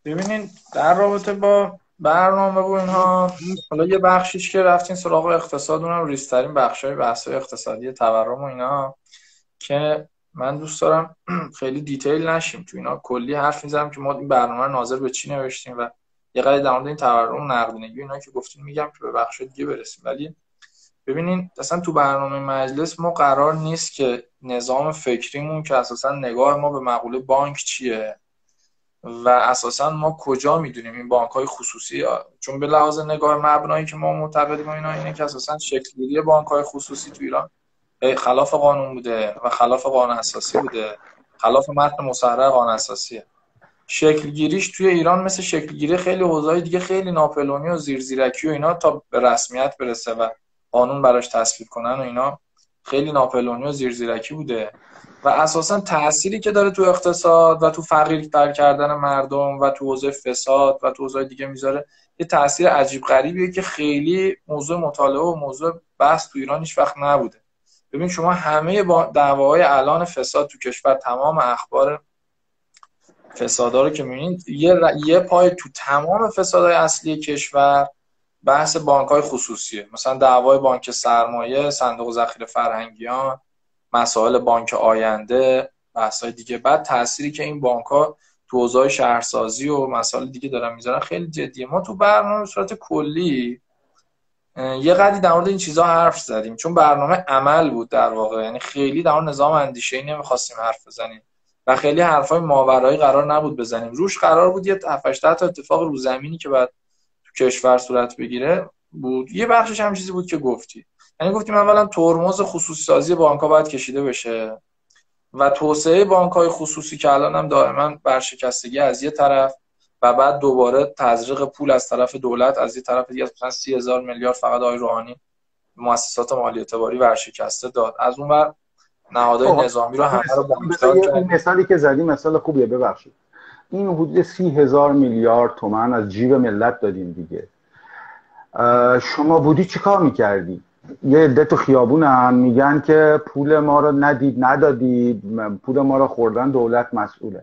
ببینین در رابطه با برنامه و اینها حالا یه بخشیش که رفتین سراغ اقتصاد اونم ریسترین بخش های بحث اقتصادی تورم و اینا که من دوست دارم خیلی دیتیل نشیم تو اینا. کلی حرف می‌زنم که ما این برنامه ناظر به چی نوشتیم و یه قضیه در مورد این تورم نقدینگی اینا که گفتین میگم که به بخش دیگه برسیم. ولی ببینین اصلا تو برنامه مجلس ما قرار نیست که نظام فکریمون که اساسا نگاه ما به مقوله بانک چیه و اساسا ما کجا می‌دونیم این بانک های خصوصی؟ چون به لحاظ نگاه مبنایی که ما معتقدیم اینا اینه که اساسا شکلگیری بانک های خصوصی تو ایران خلاف قانون بوده و خلاف قانون اساسی بوده. خلاف متن مصرح قانون اساسیه. شکلگیریش توی ایران مثل شکلگیری خیلی حوزه‌های دیگه خیلی ناپلونی و زیرزیرکی و اینا تا به رسمیت برسه و قانون براش تصویب کنن و اینا خیلی ناپلونی و زیرزیرکی بوده. و اساسا تأثیری که داره تو اقتصاد و تو فقیر در کردن مردم و تو حوزه فساد و تو حوزه دیگه می‌ذاره یه تاثیر عجیب غریبیه که خیلی موضوع مطالعه و موضوع بحث تو ایران هیچ وقت نبوده. ببین شما همه با دعواهای الان فساد تو کشور تمام اخبار فسادا رو که می‌بینید یه, یه پای تو تمام فسادهای اصلی کشور بحث بانک های خصوصیه. مثلا دعوای بانک سرمایه صندوق ذخیره فرهنگیان مسائل بانک آینده بحث های دیگه. بعد تأثیری که این بانک ها تو اوضاع شهرسازی و مسائل دیگه دارن می‌ذارن خیلی جدیه. ما تو برنامه صورت کلی یه قدری در مورد این چیزها حرف زدیم. چون برنامه عمل بود در واقع. یعنی خیلی در نظام اندیشه ای نمی‌خواستیم حرف بزنیم. و خیلی حرفای ماورایی قرار نبود بزنیم. روش قرار بود یه 7 تا اتفاق رو زمینی که بعد تو کشور صورت بگیره بود. یه بخشش هم چیزی بود که گفتی. یعنی گفتیم اولا ترمز خصوصی سازی بانک ها باید کشیده بشه. و توسعه بانک های خصوصی که الان هم دائما برشکستگی از یه طرف. و بعد دوباره تزریق پول از طرف دولت از یه طرف دیگه مثلا سی هزار میلیارد فقط آقای روحانی مؤسسات مالی اعتباری ورشکسته داد. از اون بر نهادهای خب، نظامی رو همه رو این مثالی که زدی مثال خوبیه ببخشید. این حدود سی هزار میلیارد تومن از جیب ملت دادیم دیگه. شما بودی چیکار می‌کردی؟ یه عده تو خیابون میگن که پول ما رو ندید ندادید پول ما رو خوردن دولت مسئوله.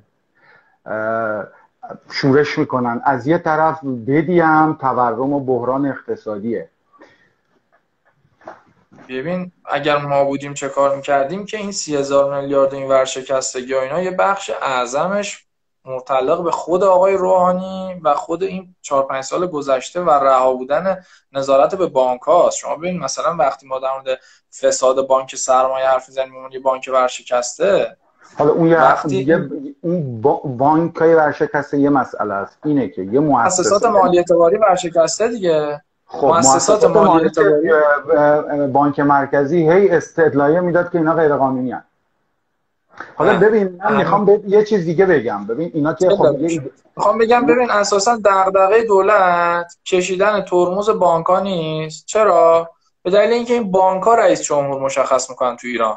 شورش می‌کنن. از یه طرف بدیم تورم و بحران اقتصادیه. ببین اگر ما بودیم چه کار می‌کردیم که این سی هزار میلیارد این ورشکستگی و اینا یه بخش اعظمش متعلق به خود آقای روحانی و خود این چهار پنج سال گذشته و رها بودن نظارت به بانک هاست. شما ببین مثلا وقتی ما در مورد فساد بانک سرمایه حرف می‌زنیم یه بانک ورشکسته حالا اون یه وقتی... یه اون بانک های ورشکسته یه مسئله است. اینه که یه مؤسسات مالی اعتباری ورشکسته دیگه. خب مؤسسات مالی اعتباری. بانک مرکزی هی استدلایه می‌داد که اینا غیر قانونی هست. حالا ببین من می‌خوام یه چیز دیگه بگم. ببین اینا که خب می‌خوام بگم ببین اساسا دغدغه دولت کشیدن ترمز بانکا نیست. چرا؟ به دلیل اینکه این بانکا رئیس جمهور مشخص می‌کنن تو ایران.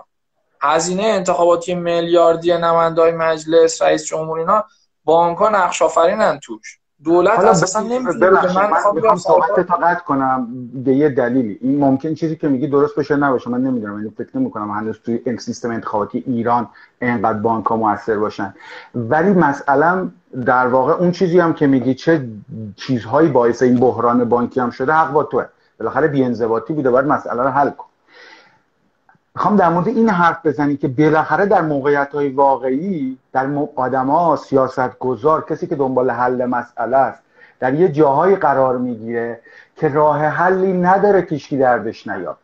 هزینه انتخاباتی میلیاردی نمایندای مجلس رئیس جمهور اینا بانک‌ها نقش آفرینن توش. دولت اساسا نمی‌تونه من می‌خوام صحبت قطع کنم به یه دلیلی. این ممکن چیزی که میگی درست باشه نباشه من نمی‌دونم یعنی فکر نمی کنم هنوز توی این سیستم انتخاباتی ایران اینقدر بانک ها موثر باشن. ولی مسئله در واقع اون چیزی هم که میگی چه چیزهایی باعث این بحران بانکی هم شده حق با توه. بالاخره بی‌انضباطی بوده باید مسئله رو حل کن می‌خوام در مورد این حرف بزنی که بالاخره در موقعیت های واقعی در آدما سیاست گذار کسی که دنبال حل مسئله است در یه جاهایی قرار می‌گیره که راه حلی نداره کشکی دردش نیاد.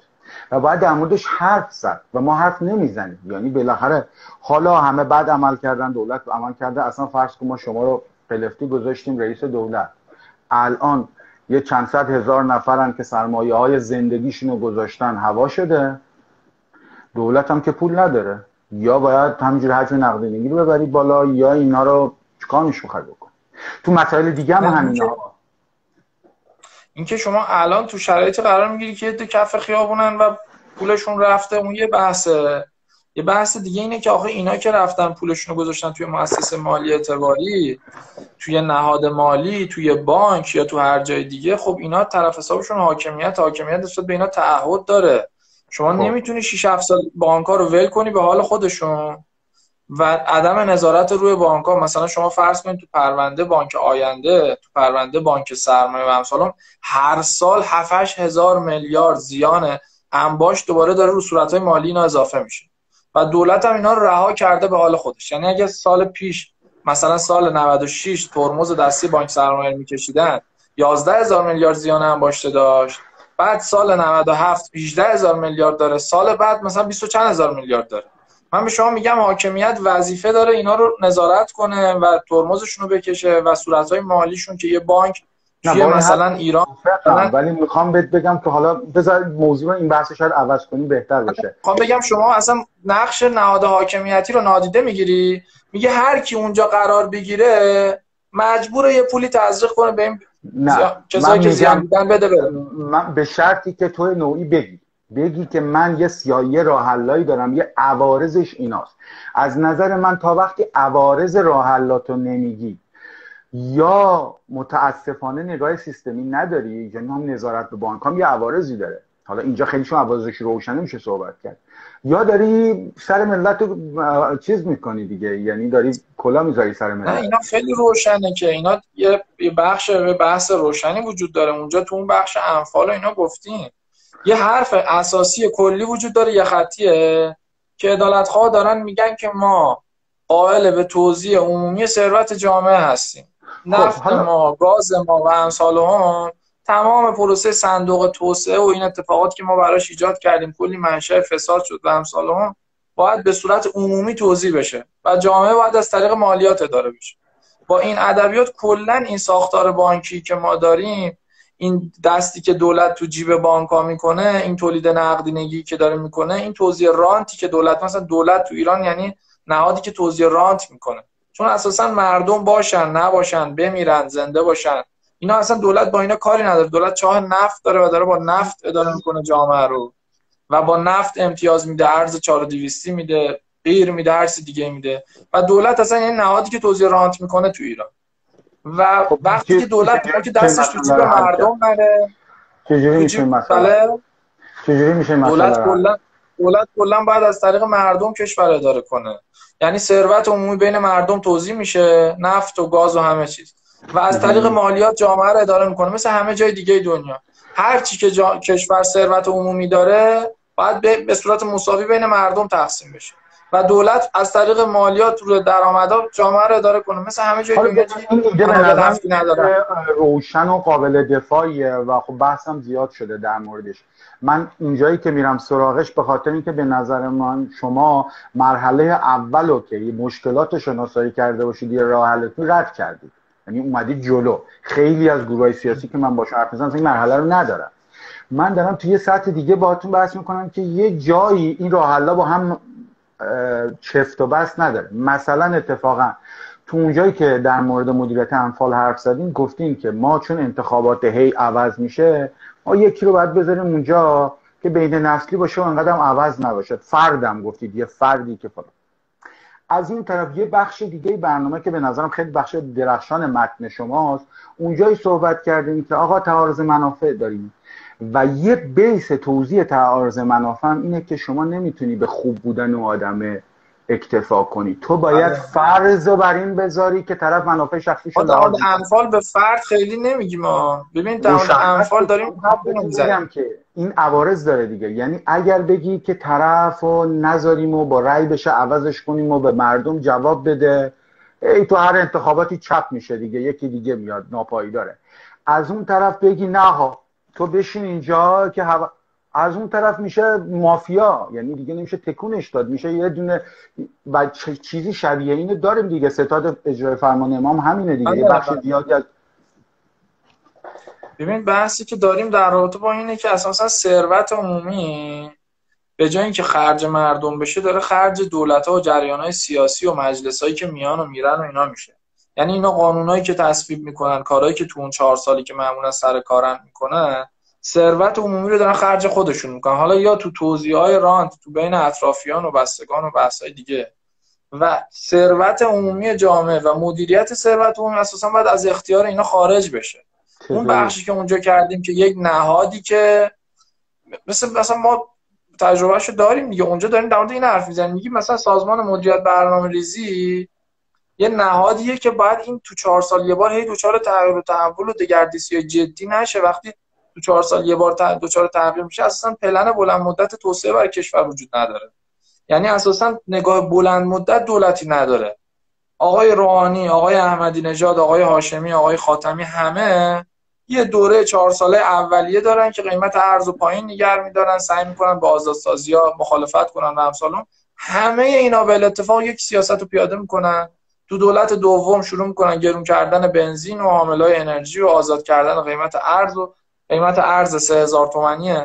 و باید در موردش حرف زد. و ما حرف نمی‌زنیم. یعنی بالاخره حالا همه بعد عمل کردن دولت عمل کرده اصلا فرض که ما شما رو قلفتی گذاشتیم رئیس دولت. الان یه چند صد هزار نفرن که سرمایه های زندگیشون رو گذاشتن هوا شده. دولت هم که پول نداره. یا باید همینجور حجم نقدینگی رو ببری بالا یا اینا رو چیکار میشه می‌خوای بکن تو مسائل دیگه هم همینا اینکه شما الان تو شرایط قرار می‌گیری که دو کف خیابونن و پولشون رفته اون یه بحثه یه بحث دیگه اینه که آخه اینا که رفتن پولشون رو گذاشتن توی مؤسسه مالی اعتباری توی نهاد مالی توی بانک یا تو هر جای دیگه خب اینا طرف حسابشون حاکمیت حاکمیت نسبت به اینا تعهد داره. شما خب. نمی‌تونی 6 7 سال بانک رو ول کنی به حال خودشون و عدم نظارت روی بانک ها مثلا شما فرض کنید تو پرونده بانک آینده تو پرونده بانک سرمایه و امثال هر سال 7 هزار میلیارد زیان انباش دوباره داره رو صورت های مالی اینا اضافه میشه. و دولت هم اینا رو رها کرده به حال خودش. یعنی اگه سال پیش مثلا سال 96 ترمز دستی بانک سرمایه میکشیدن 11 هزار میلیارد زیان انباشته داشت. بعد سال 97 18 هزار میلیارد داره. سال بعد مثلا 20 چند هزار میلیارد داره. من به شما میگم حاکمیت وظیفه داره اینا رو نظارت کنه و ترمزشون رو بکشه و صورتهای مالیشون که یه بانک توی مثلا ایران ولی می‌خوام بهت بگم که حالا بذار موضوع این بحث شاید عوض کنی بهتر بشه. می‌خوام بگم شما اصلا نقش نهاد حاکمیتی رو نادیده می‌گیری؟ میگه هر کی اونجا قرار بگیره مجبور یه پولی تزریق کنه به این نه. کسایی که زیان بده بره. من به شرطی که تو نوعی بگی. بگی که من یه سیایه راهحلایی دارم. یه عوارضش ایناست. از نظر من تا وقتی عوارض راهحلاتو نمیگی یا متاسفانه نگاه سیستمی نداری یعنی هم نظارت به بانک هم یه عوارضی داره. حالا اینجا خیلی شما عوازش روشنه میشه صحبت کرد. یا داری سر ملت رو چیز می‌کنی دیگه؟ یعنی داری کلا می‌ذاری سر ملت؟ نه اینا خیلی روشنه که اینا یه بخش به بحث روشنی وجود داره. اونجا تو اون بخش انفال اینا گفتیم. یه حرف اساسی کلی وجود داره یه خطیه که عدالتخواه دارن میگن که ما قائل به توزیع عمومی ثروت جامعه هستیم. خب، نفت ما گاز ما و امثال هم تمام پروسه صندوق توسعه و این اتفاقات که ما براش ایجاد کردیم کلی منشأ فساد شد و امثال هم باید به صورت عمومی توضیح بشه و جامعه باید از طریق مالیات اداره بشه. با این ادبیات کلا این ساختار بانکی که ما داریم این دستی که دولت تو جیب بانک ها می‌کنه این تولید نقدینگی که داره می‌کنه این توزیع رانتی که دولت مثلا دولت تو ایران یعنی نهادی که توزیع رانت می‌کنه. چون اساسا مردم باشن نباشن بمیرن زنده باشن. اینا اصلا دولت با اینا کاری نداره. دولت چاه نفت داره و داره با نفت اداره می‌کنه جامعه رو. و با نفت امتیاز میده ارز 4200 میده غیر میده هر دیگه میده. و دولت اصلا این نهادی که توزیع رانت می‌کنه تو ایران. و خب، وقتی که دولت که دستش تو جیب مردم بره. چجوری میشه مسئله؟ چجوری میشه دولت کلا دولت کلا باید از طریق مردم کشور اداره کنه. یعنی ثروت عمومی بین مردم توزیع میشه نفت و گاز و همه چیز. و از طریق مالیات جامعه رو اداره می‌کنه. مثل همه جای دیگه دنیا. هر چی که جا... کشور ثروت عمومی داره باید به صورت مساوی بین مردم تقسیم بشه. و دولت از طریق مالیات رو درآمدا جامعه رو اداره کنه. مثل همه جای دنیا به نداره روشن و قابل دفاعیه و خب بحثم زیاد شده در موردش. من اینجایی که میرم سراغش به خاطر اینکه به نظر من شما مرحله اول رو که مشکلات شناسایی کرده باشید یه راه حلتون رد کردید. یعنی اومدید جلو. خیلی از گروه سیاسی که من باشم حرف می‌زنم این مرحله رو ندارم. من دارم توی یه سطح دیگه باهاتون بحث می‌کنم که یه جایی این راه با هم چفت و بس نداره. مثلا اتفاقا تو اونجایی که در مورد مدیریت انفال حرف زدیم گفتیم که ما چون انتخابات هی عوض میشه ما یکی رو باید بذاریم اونجا که بین نسلی باشه و انقدر عوض نباشه. فردم گفتید یه فردی که فلان. از این طرف یه بخش دیگه برنامه که به نظرم خیلی بخش درخشان متن شماست. اونجایی صحبت کردیم که آقا تعارض منافع داریم. و یه بیس توضیح تعارض منافع اینه که شما نمی‌تونی به خوب بودن و آدم اکتفا کنی. تو باید آره. فرض رو بر این بذاری که طرف منافع شخصی شده. در انفال به فرد خیلی نمیگیم ما ببین در انفال داریم میگم که این عوارض داره دیگه. یعنی اگر بگی که طرف رو نذاریم و با رأی بشه عوضش کنیم و به مردم جواب بده ای تو هر انتخاباتی چپ میشه دیگه. یکی دیگه میاد ناپایی داره. از اون طرف بگی نه ها تو بشین اینجا که هوا... از اون طرف میشه مافیا یعنی دیگه نمیشه تکونش داد میشه یه دونه و چیزی شبیه اینو داریم دیگه. ستاد اجرای فرمان امام همینه دیگه یه بخش زیادی از ببین بحثی که داریم در رابطه با اینه که اساسا ثروت عمومی به جای اینکه خرج مردم بشه داره خرج دولت ها و جریان های سیاسی و مجلس هایی که میان و میرن و اینا میشه. یعنی اینا قانونایی که تصویب می‌کنن کارهایی که تو اون چهار سالی که معمولا سر کارن می‌کنن ثروت عمومی رو دارن خرج خودشون می‌کنن. حالا یا تو توزیع های رانت تو بین اطرافیان و بستگان و بحث دیگه. و ثروت عمومی جامعه و مدیریت ثروت عمومی اساسا باید از اختیار اینا خارج بشه. اون بخشی که اونجا کردیم که یک نهادی که مثل مثلا ما تجربهشو داریم دیگه. اونجا داریم در مورد این حرف می‌زنیم. میگیم مثلا سازمان مدیریت برنامه ریزی یه نهادیه که باید این تو چهار سال یه بار هی دوچار تغییر و تحول و دگردیسی جدی نشه. وقتی تو چهار سال یه بار دوچار تغییر میشه اساسا پلن بلند مدت توسعه برای کشور وجود نداره. یعنی اساسا نگاه بلند مدت دولتی نداره. آقای روحانی آقای احمدی نژاد آقای هاشمی آقای خاتمی همه یه دوره چهار ساله اولیه دارن که قیمت ارز و پایین نگر میدارن سعی می‌کنن با آزادسازی ها مخالفت کنن و امثالون همه اینا به اتفاق یک سیاست رو پیاده می‌کنن. تو دولت دوم شروع می‌کنن گرون کردن بنزین و های انرژی و آزاد کردن قیمت ارز و قیمت ارز 3000 تومانی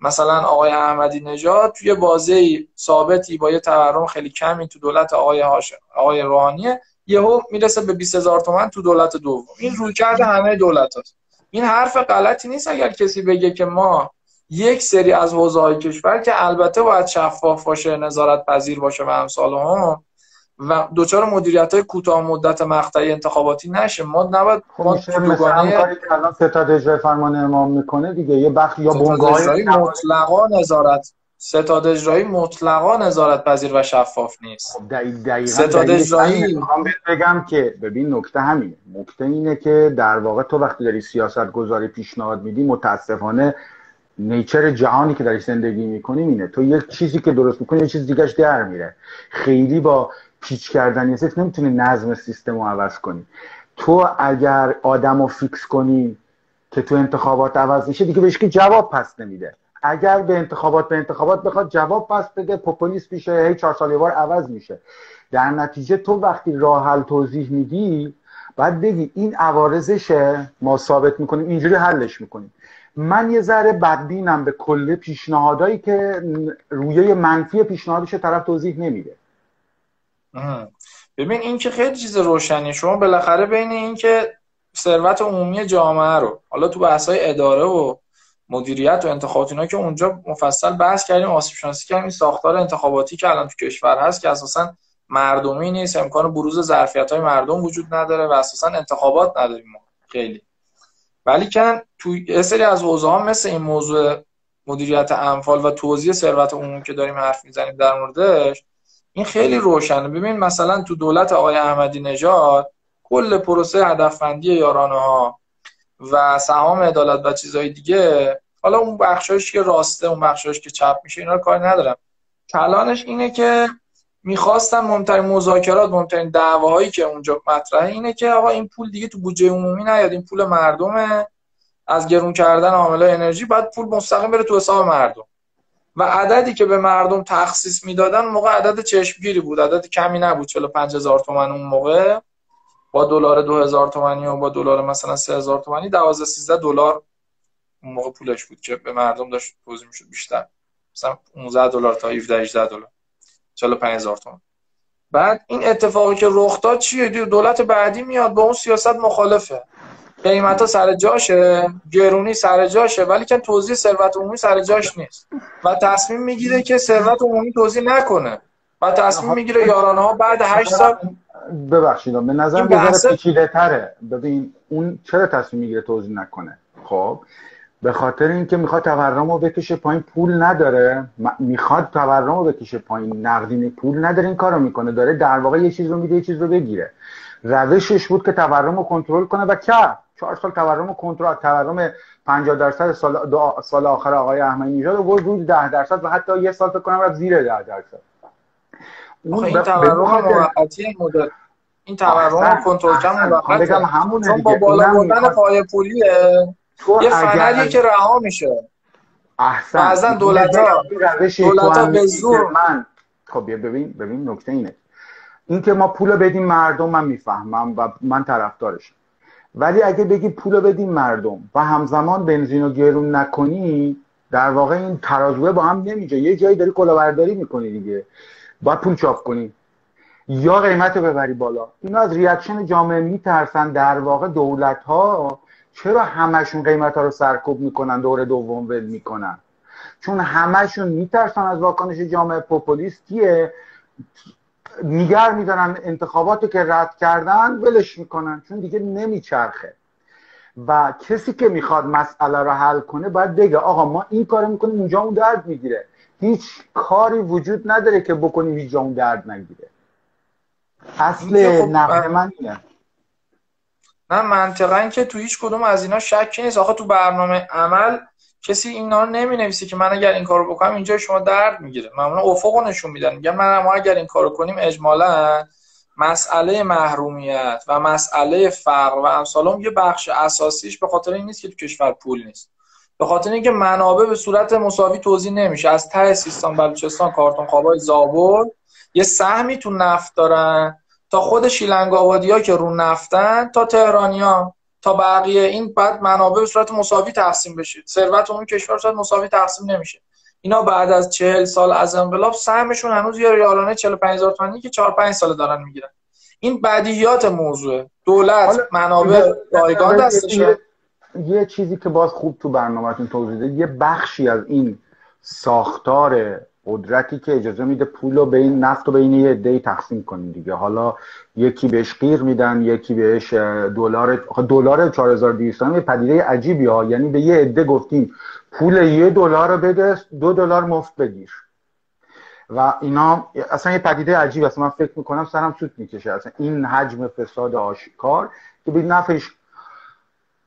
مثلا آقای احمدی نژاد توی بازه ثابتی با یه تورم خیلی کمی تو دولت آقای هاشم آقای روحانی یهو می‌رسه به 20000 تومان تو دولت دوم این رویکرد همه دولت هست. این حرف غلطی نیست اگر کسی بگه که ما یک سری از حوزه های کشور که البته باید شفاف باشه نظارت پذیر باشه و امثال هم و دوچار مدیریت های کوتاه مدت مقطعی انتخاباتی نشه. ما نباید خب میشه مثلا کاری که الان ستاد اجرای فرمان امام می‌کنه دیگه. یه بخش یا بنگاه مطلقا نظارت. ستاد اجرایی مطلقا نظارت پذیر و شفاف نیست. خب دقیقاً ستاد اجرایی بگم که ببین نکته همینه. نکته اینه که در واقع تو وقتی داری سیاست گذاری پیشنهاد میدی متاسفانه نیچر جهانی که داری زندگی می‌کنی اینه. تو یک چیزی که درست می‌کنی یه چیز دیگهش در میره. خیلی با پیچ کردن یه نمی‌تونی نظم سیستم رو عوض کنی. تو اگر آدم رو فیکس کنی که تو انتخابات عوض میشه دیگه بهش که جواب پس نمیده. اگر به انتخابات به انتخابات بخواد جواب پس بده پوپولیست میشه هی چهار سال بار عوض میشه. در نتیجه تو وقتی راه حل توضیح میدی باید بگی این عوارضشه ما ثابت می‌کنیم اینجوری حلش می‌کنیم. من یه ذره بدبینم به کل پیشنهادایی که رویه منفی پیشنهادش طرف توضیح نمیده. ببین این که خیلی چیز روشنی شما بالاخره بین که ثروت عمومی جامعه رو حالا تو بحث های اداره و مدیریت و انتخابات اینا که اونجا مفصل بحث کردیم آسیب شناسی کردیم این ساختار انتخاباتی که الان تو کشور هست که اساسا مردمی نیست. امکان بروز ظرفیت های مردم وجود نداره و اساسا انتخابات نداریم ما خیلی. ولی که تو سری از حوزه ها مثل این موضوع مدیریت اموال و توزیع ثروت عمومی که داریم حرف می‌زنیم در موردش این خیلی روشنه. ببین مثلا تو دولت آقای احمدی نژاد کل پروسه هدفمندی یارانه ها و سهام عدالت و چیزهای دیگه حالا اون بخشایش که راسته اون بخشایش که چپ میشه اینا کار ندارم. کلانش اینه که می‌خواستم مهمترین مذاکرات مهمترین دعواهایی که اونجا مطرحه اینه که آقا این پول دیگه تو بودجه عمومی نیاد این پول مردمه. از گرون کردن عاملای انرژی بعد پول مستقیم بره تو حساب مردم. و عددی که به مردم تخصیص می‌دادن موقع عدد چشمگیری بود. عدد کمی نبود 45 هزار تومن اون موقع. با دلار 2000 تومانی و با دلار مثلا 3000 تومانی 12 13 دلار اون موقع پولش بود که به مردم داشت توزیع می‌شد بیشتر. مثلا 15 دلار تا 17 18 دلار. 45 هزار تومان بعد این اتفاقی که رخ داد چیه؟ دولت بعدی میاد با اون سیاست مخالفه. قیمت ها سر جاشه گرونی سر جاشه ولی که توزیع ثروت عمومی سر جاش نیست. و تصمیم می‌گیره که ثروت عمومی توزیع نکنه. و تصمیم می‌گیره یارانه ها بعد 8 سال ببخشید به نظر بحث... پیچیده تره. ببین اون چرا تصمیم می‌گیره توضیح نکنه؟ خب به خاطر اینکه می‌خواد تورم رو بکشه پایین پول نداره. می‌خواد تورم رو بکشه پایین نقدینی پول نداره این کارو می‌کنه. داره در واقع یه چیز رو میده یه چیز رو بگیره. روشش بود که تورم رو کنترل کنه و کرد. چهار سال تورم کنترل تورم 50 درصد سال, سال آخر آقای احمدی نژاد و روز 10 درصد و حتی یه سال فکر کنم رفت زیر 10 درصد. اون این تورم موقتی مدل این تورم کنترل کردن موقته چون با بالا بردن پای پولیه. یه فنریه که رها میشه. احسن. بعضا دولت ها دولت ها به زور من خب ببین ببین نکته اینه. این که ما پول بدیم مردم من می‌فهمم و من طرفدارشم. ولی اگه بگی پول بدیم مردم و همزمان بنزین رو گرون نکنی در واقع این ترازوه با هم نمیجه یه جایی داری کلاهبرداری می‌کنی دیگه. باید پول چاپ کنی. یا قیمت رو ببری بالا. اینا از ریاکشن جامعه میترسن. در واقع دولت ها چرا همشون قیمت ها رو سرکوب می‌کنن دور دوم ول می‌کنن؟ چون همشون میترسن از واکنش جامعه پوپولیستیه. نیگر میدارن انتخابات که رد کردن ولش می‌کنن چون دیگه نمیچرخه. و کسی که می‌خواد مسئله رو حل کنه باید بگه آقا ما این کار می‌کنیم اونجا اون درد می‌گیره. هیچ کاری وجود نداره که بکنیم هیچ اون درد نگیره. اصل خب نقد من اینه. نه منطقا که تو هیچ کدوم از اینا شکی نیست. آخه تو برنامه عمل کسی اینا رو نمی نویسی که من اگر این کارو بکنم اینجا شما درد می‌گیره. معمولا افقو نشون میدن. میگن من ما اگر این کارو کنیم اجمالا مسئله محرومیت و مسئله فقر و امثال یه بخش اساسیش به خاطر این نیست که تو کشور پول نیست. به خاطر اینکه منابع به صورت مساوی توضیح نمیشه. از ته سیستان بلوچستان کارتون خوابای زابل یه سهمی تو نفت دارن تا خود شیلنگ ها که رو نفتن تا تهرانیا تا بقیه این بعد منابع به صورت مساوی تقسیم بشه. ثروت اون کشور صورت مساوی تقسیم نمیشه. اینا بعد از چهل سال از انقلاب سهمشون هنوز یه ریالانه 45 هزار تومانی که 4 5 سال دارن می‌گیرن. این بدیهیات موضوع دولت منابع رایگان دستشه یه چیزی که باز خوب تو برنامهتون توضیح یه بخشی از این ساختار قدرتی که اجازه میده پول رو بین نفت رو بین یه عده‌ای تقسیم کنیم دیگه. حالا یکی بهش قیر میدن یکی بهش دلار دلار 4200 یه پدیده عجیبی ها. یعنی به یه عده گفتیم پول یه دلار رو بده دو دلار مفت بگیر. و اینا اصلا یه پدیده عجیب است. من فکر می‌کنم سرم سوت می‌کشه. اصلا این حجم فساد آشکار که به نفعش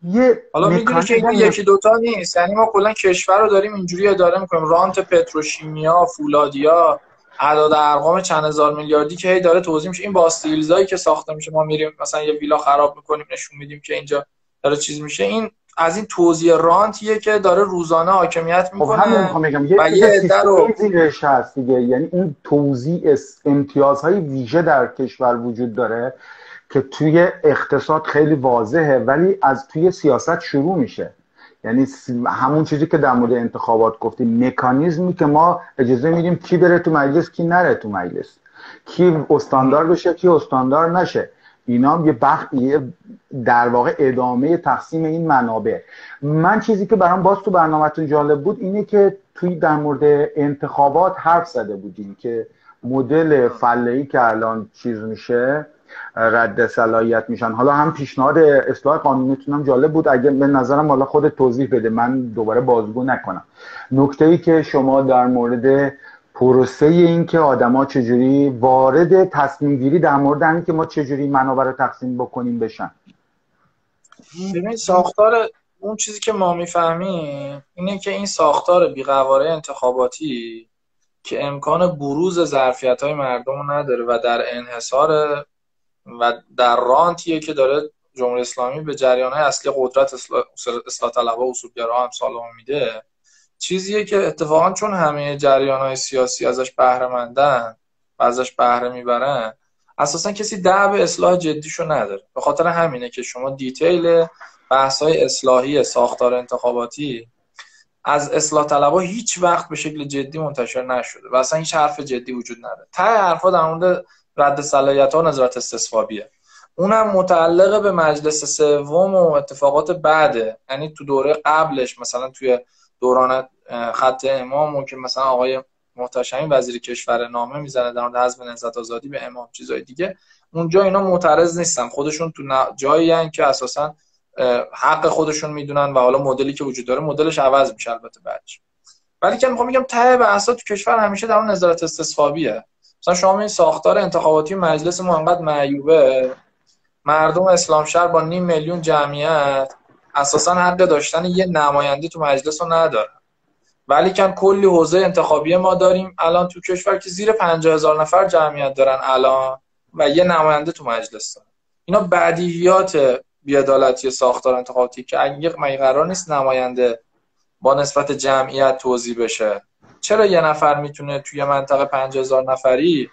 یه حالا می‌دونی که این یکی دوتا نیست. یعنی ما کلا کشور رو داریم اینجوری اداره می‌کنیم. رانت پتروشیمیا فولادیا اعداد ارقام چند هزار میلیاردی که هی داره توضیح میشه. این با که ساخته میشه ما میریم مثلا یه ویلا خراب می‌کنیم نشون میدیم که اینجا داره چیز میشه. این از این توزیع رانتیه که داره روزانه حاکمیت خب می‌کنه همون می‌خوام بگم. یه, یه رو... هست دیگه. یعنی این توزیع امتیازهای ویژه در کشور وجود داره. که توی اقتصاد خیلی واضحه ولی از توی سیاست شروع میشه. یعنی همون چیزی که در مورد انتخابات گفتیم مکانیزمی که ما اجازه میدیم کی بره تو مجلس کی نره تو مجلس. کی استاندار بشه کی استاندار نشه. اینا یه بخ در واقع ادامه تقسیم این منابع. من چیزی که برام باز تو برنامهتون جالب بود اینه که توی در مورد انتخابات حرف زده بودیم که مدل فله که الان چیز میشه رد صلاحیت میشن. حالا هم پیشنهاد اصلاح قانونیتون هم جالب بود. اگه به نظرم حالا خود توضیح بده. من دوباره بازگو نکنم. نکته ای که شما در مورد پروسه این که آدما چجوری وارد تصمیم گیری در مورد همین که ما چجوری منابع رو تقسیم بکنیم بشن. ببین ساختار اون چیزی که ما می‌فهمیم اینه که این ساختار بیقواره انتخاباتی که امکان بروز ظرفیت های مردم نداره و در انحصار و در رانتیه که داره جمهوری اسلامی به جریان های اصلی قدرت اصلاح طلبها و اصولگرا هم سالم میده. چیزیه که اتفاقا چون همه جریان های سیاسی ازش بهره مندن و ازش بهره می‌برن اساسا کسی دعو اصلاح جدیشو نداره. به خاطر همینه که شما دیتیل بحث های اصلاحی ساختار انتخاباتی از اصلاح طلبها هیچ وقت به شکل جدی منتشر نشده و اصلا هیچ حرف جدی وجود نداره. ته حرفا در مورد رد صلاحیت ها نظارت استصوابیه اونم متعلق به مجلس سوم و اتفاقات بعده. یعنی تو دوره قبلش مثلا توی دوران خط امام و که مثلا آقای محتشمی وزیر کشور نامه می‌زنه در مورد حزب نهضت آزادی به امام چیزای دیگه. اونجا اینا معترض نیستن. خودشون تو جایی که اساسا حق خودشون می‌دونن و حالا مدلی که وجود داره مدلش عوض میشه البته بعدش. ولی که می‌خوام میگم ته به تو کشور همیشه در اون نظارت استصوابیه مثلا شما این ساختار انتخاباتی مجلس ما انقدر معیوبه. مردم اسلام شهر با نیم میلیون جمعیت اساسا حق داشتن یه نماینده تو مجلس رو ندارن. ولی کن کلی حوزه انتخابی ما داریم. الان تو کشور که زیر 50 هزار نفر جمعیت دارن الان و یه نماینده تو مجلس دارن. اینا بدیهیات بیادالتی ساختار انتخاباتی که اگه قرار نیست نماینده با نسبت جمعیت توضیح بشه. چرا یه نفر می‌تونه توی منطقه 5000 نفری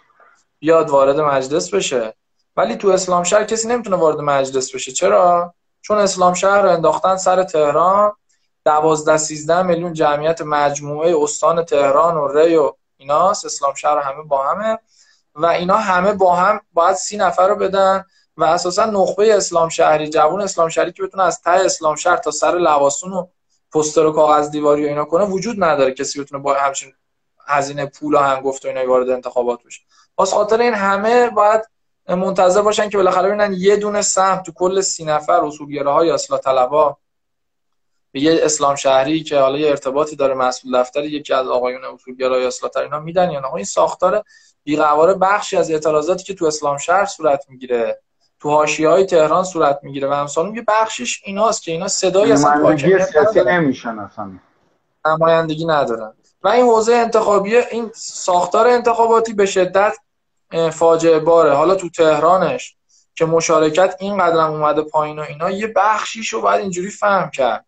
بیاد وارد مجلس بشه؟ ولی تو اسلام شهر کسی نمی‌تونه وارد مجلس بشه. چرا؟ چون اسلام شهر رو انداختن سر تهران. 12 13 میلیون جمعیت مجموعه استان تهران و ری و ایناست اسلام شهر همه با همه و اینا همه با هم باید سی نفر رو بدن و اساسا نخبه اسلام شهری جوون اسلام شهری که بتونه از ته اسلام شهر تا سر لواسون و پوستر و کاغذ دیواری و اینا کنه وجود نداره کسی بتونه با همچین هزینه پول و هنگفت و اینا وارد انتخابات بشه. واسه خاطر این همه باید منتظر باشن که بالاخره ببینن یه دونه سهم تو کل سی نفر اصولگراهای اصلاح طلبا به یه اسلام شهری که حالا یه ارتباطی داره مسئول دفتر یکی از آقایون اصولگرای اصلاح اینا میدن یا نه. این ساختار بیقواره بخشی از اعتراضاتی که تو اسلام شهر صورت می‌گیره. تو های تهران صورت می‌گیره و همسالون یه بخشش ایناست که اینا صدای اصلا سیاسی نمیشن اصلا. نمایندگی ندارن. و این حوزه انتخابی این ساختار انتخاباتی به شدت فاجعه باره. حالا تو تهرانش که مشارکت این قدرم اومده پایین و اینا یه بخشیش رو باید اینجوری فهم کرد.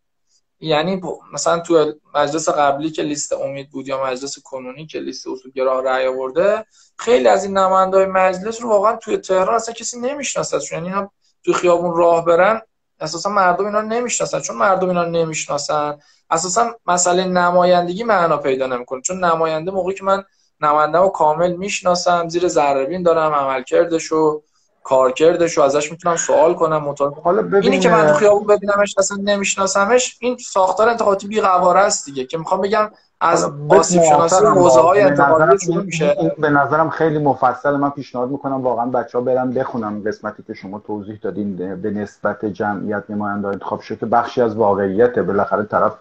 یعنی مثلا تو مجلس قبلی که لیست امید بود یا مجلس کنونی که لیست اصولگرا رأی آورده خیلی از این نمایندای مجلس رو واقعا توی تهران اصلا کسی نمی‌شناسه یعنی اینا تو خیابون راه برن اساسا مردم اینا نمی‌شناسن. چون مردم اینا نمی‌شناسن اساسا مسئله نمایندگی معنا پیدا نمی‌کنه. چون نماینده موقعی که من نماینده رو کامل می‌شناسم زیر ذره دارم عملکردش و کارکردش رو ازش می‌تونم سوال کنم مطالعه حالا ببین... اینی که من تو خیابون ببینمش اصلا نمیشناسمش این ساختار انتخاباتی بی است دیگه که می‌خوام بگم از آسیب شناسی حوزه های شروع میشه. به نظرم خیلی مفصل. من پیشنهاد می‌کنم واقعا بچه ها برن بخونم قسمتی که شما توضیح دادین به نسبت جمعیت نماینده انتخاب شده که بخشی از واقعیته. بالاخره طرف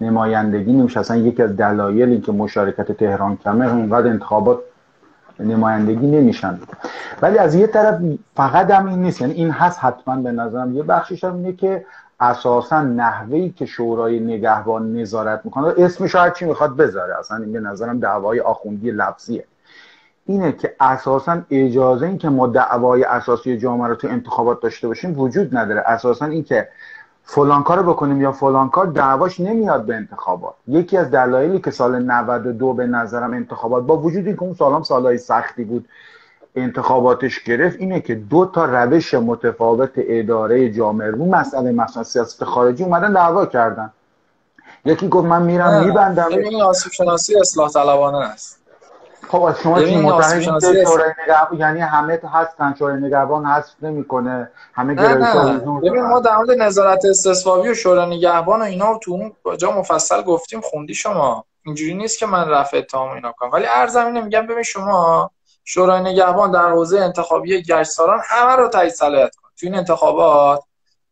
نمایندگی نمیشه اصلا یکی از دلایلی که مشارکت تهران کمه اینقدر انتخابات نمایندگی نمیشن. ولی از یه طرف فقط هم این نیست. یعنی این هست حتما به نظرم. یه بخشیش هم اینه که اساسا نحوهی که شورای نگهبان نظارت می‌کنه اسمش هر چی می‌خواد بذاره. اصلا این به نظرم دعوای آخوندی لفظیه. اینه که اساسا اجازه این که ما دعوای اساسی جامعه رو تو انتخابات داشته باشیم وجود نداره. اساسا این که فلان کار بکنیم یا فلان کار دعواش نمیاد به انتخابات. یکی از دلایلی که سال 92 به نظرم انتخابات با وجود اینکه اون سالام سالهای سختی بود انتخاباتش گرفت اینه که دو تا روش متفاوت اداره جامعه رو مسئله مثلا سیاست خارجی اومدن دعوا کردن. یکی گفت من میرم میبندم. این آسیب شناسی اصلاح طلبانه است. خب شما چی متحدین که شورای نگهبان یعنی همه هستن شورای نگهبان هست نمی‌کنه همه گرایش ببین ما در مورد نظارت استصوابی و شورای نگهبان و اینا تو اون جا مفصل گفتیم خوندی شما؟ اینجوری نیست که من رفع اتهام اینا کنم. ولی ارزمینه میگم ببین شما شورای نگهبان در حوزه انتخابی گشتسالان همه رو تایید صلاحیت کن. تو این انتخابات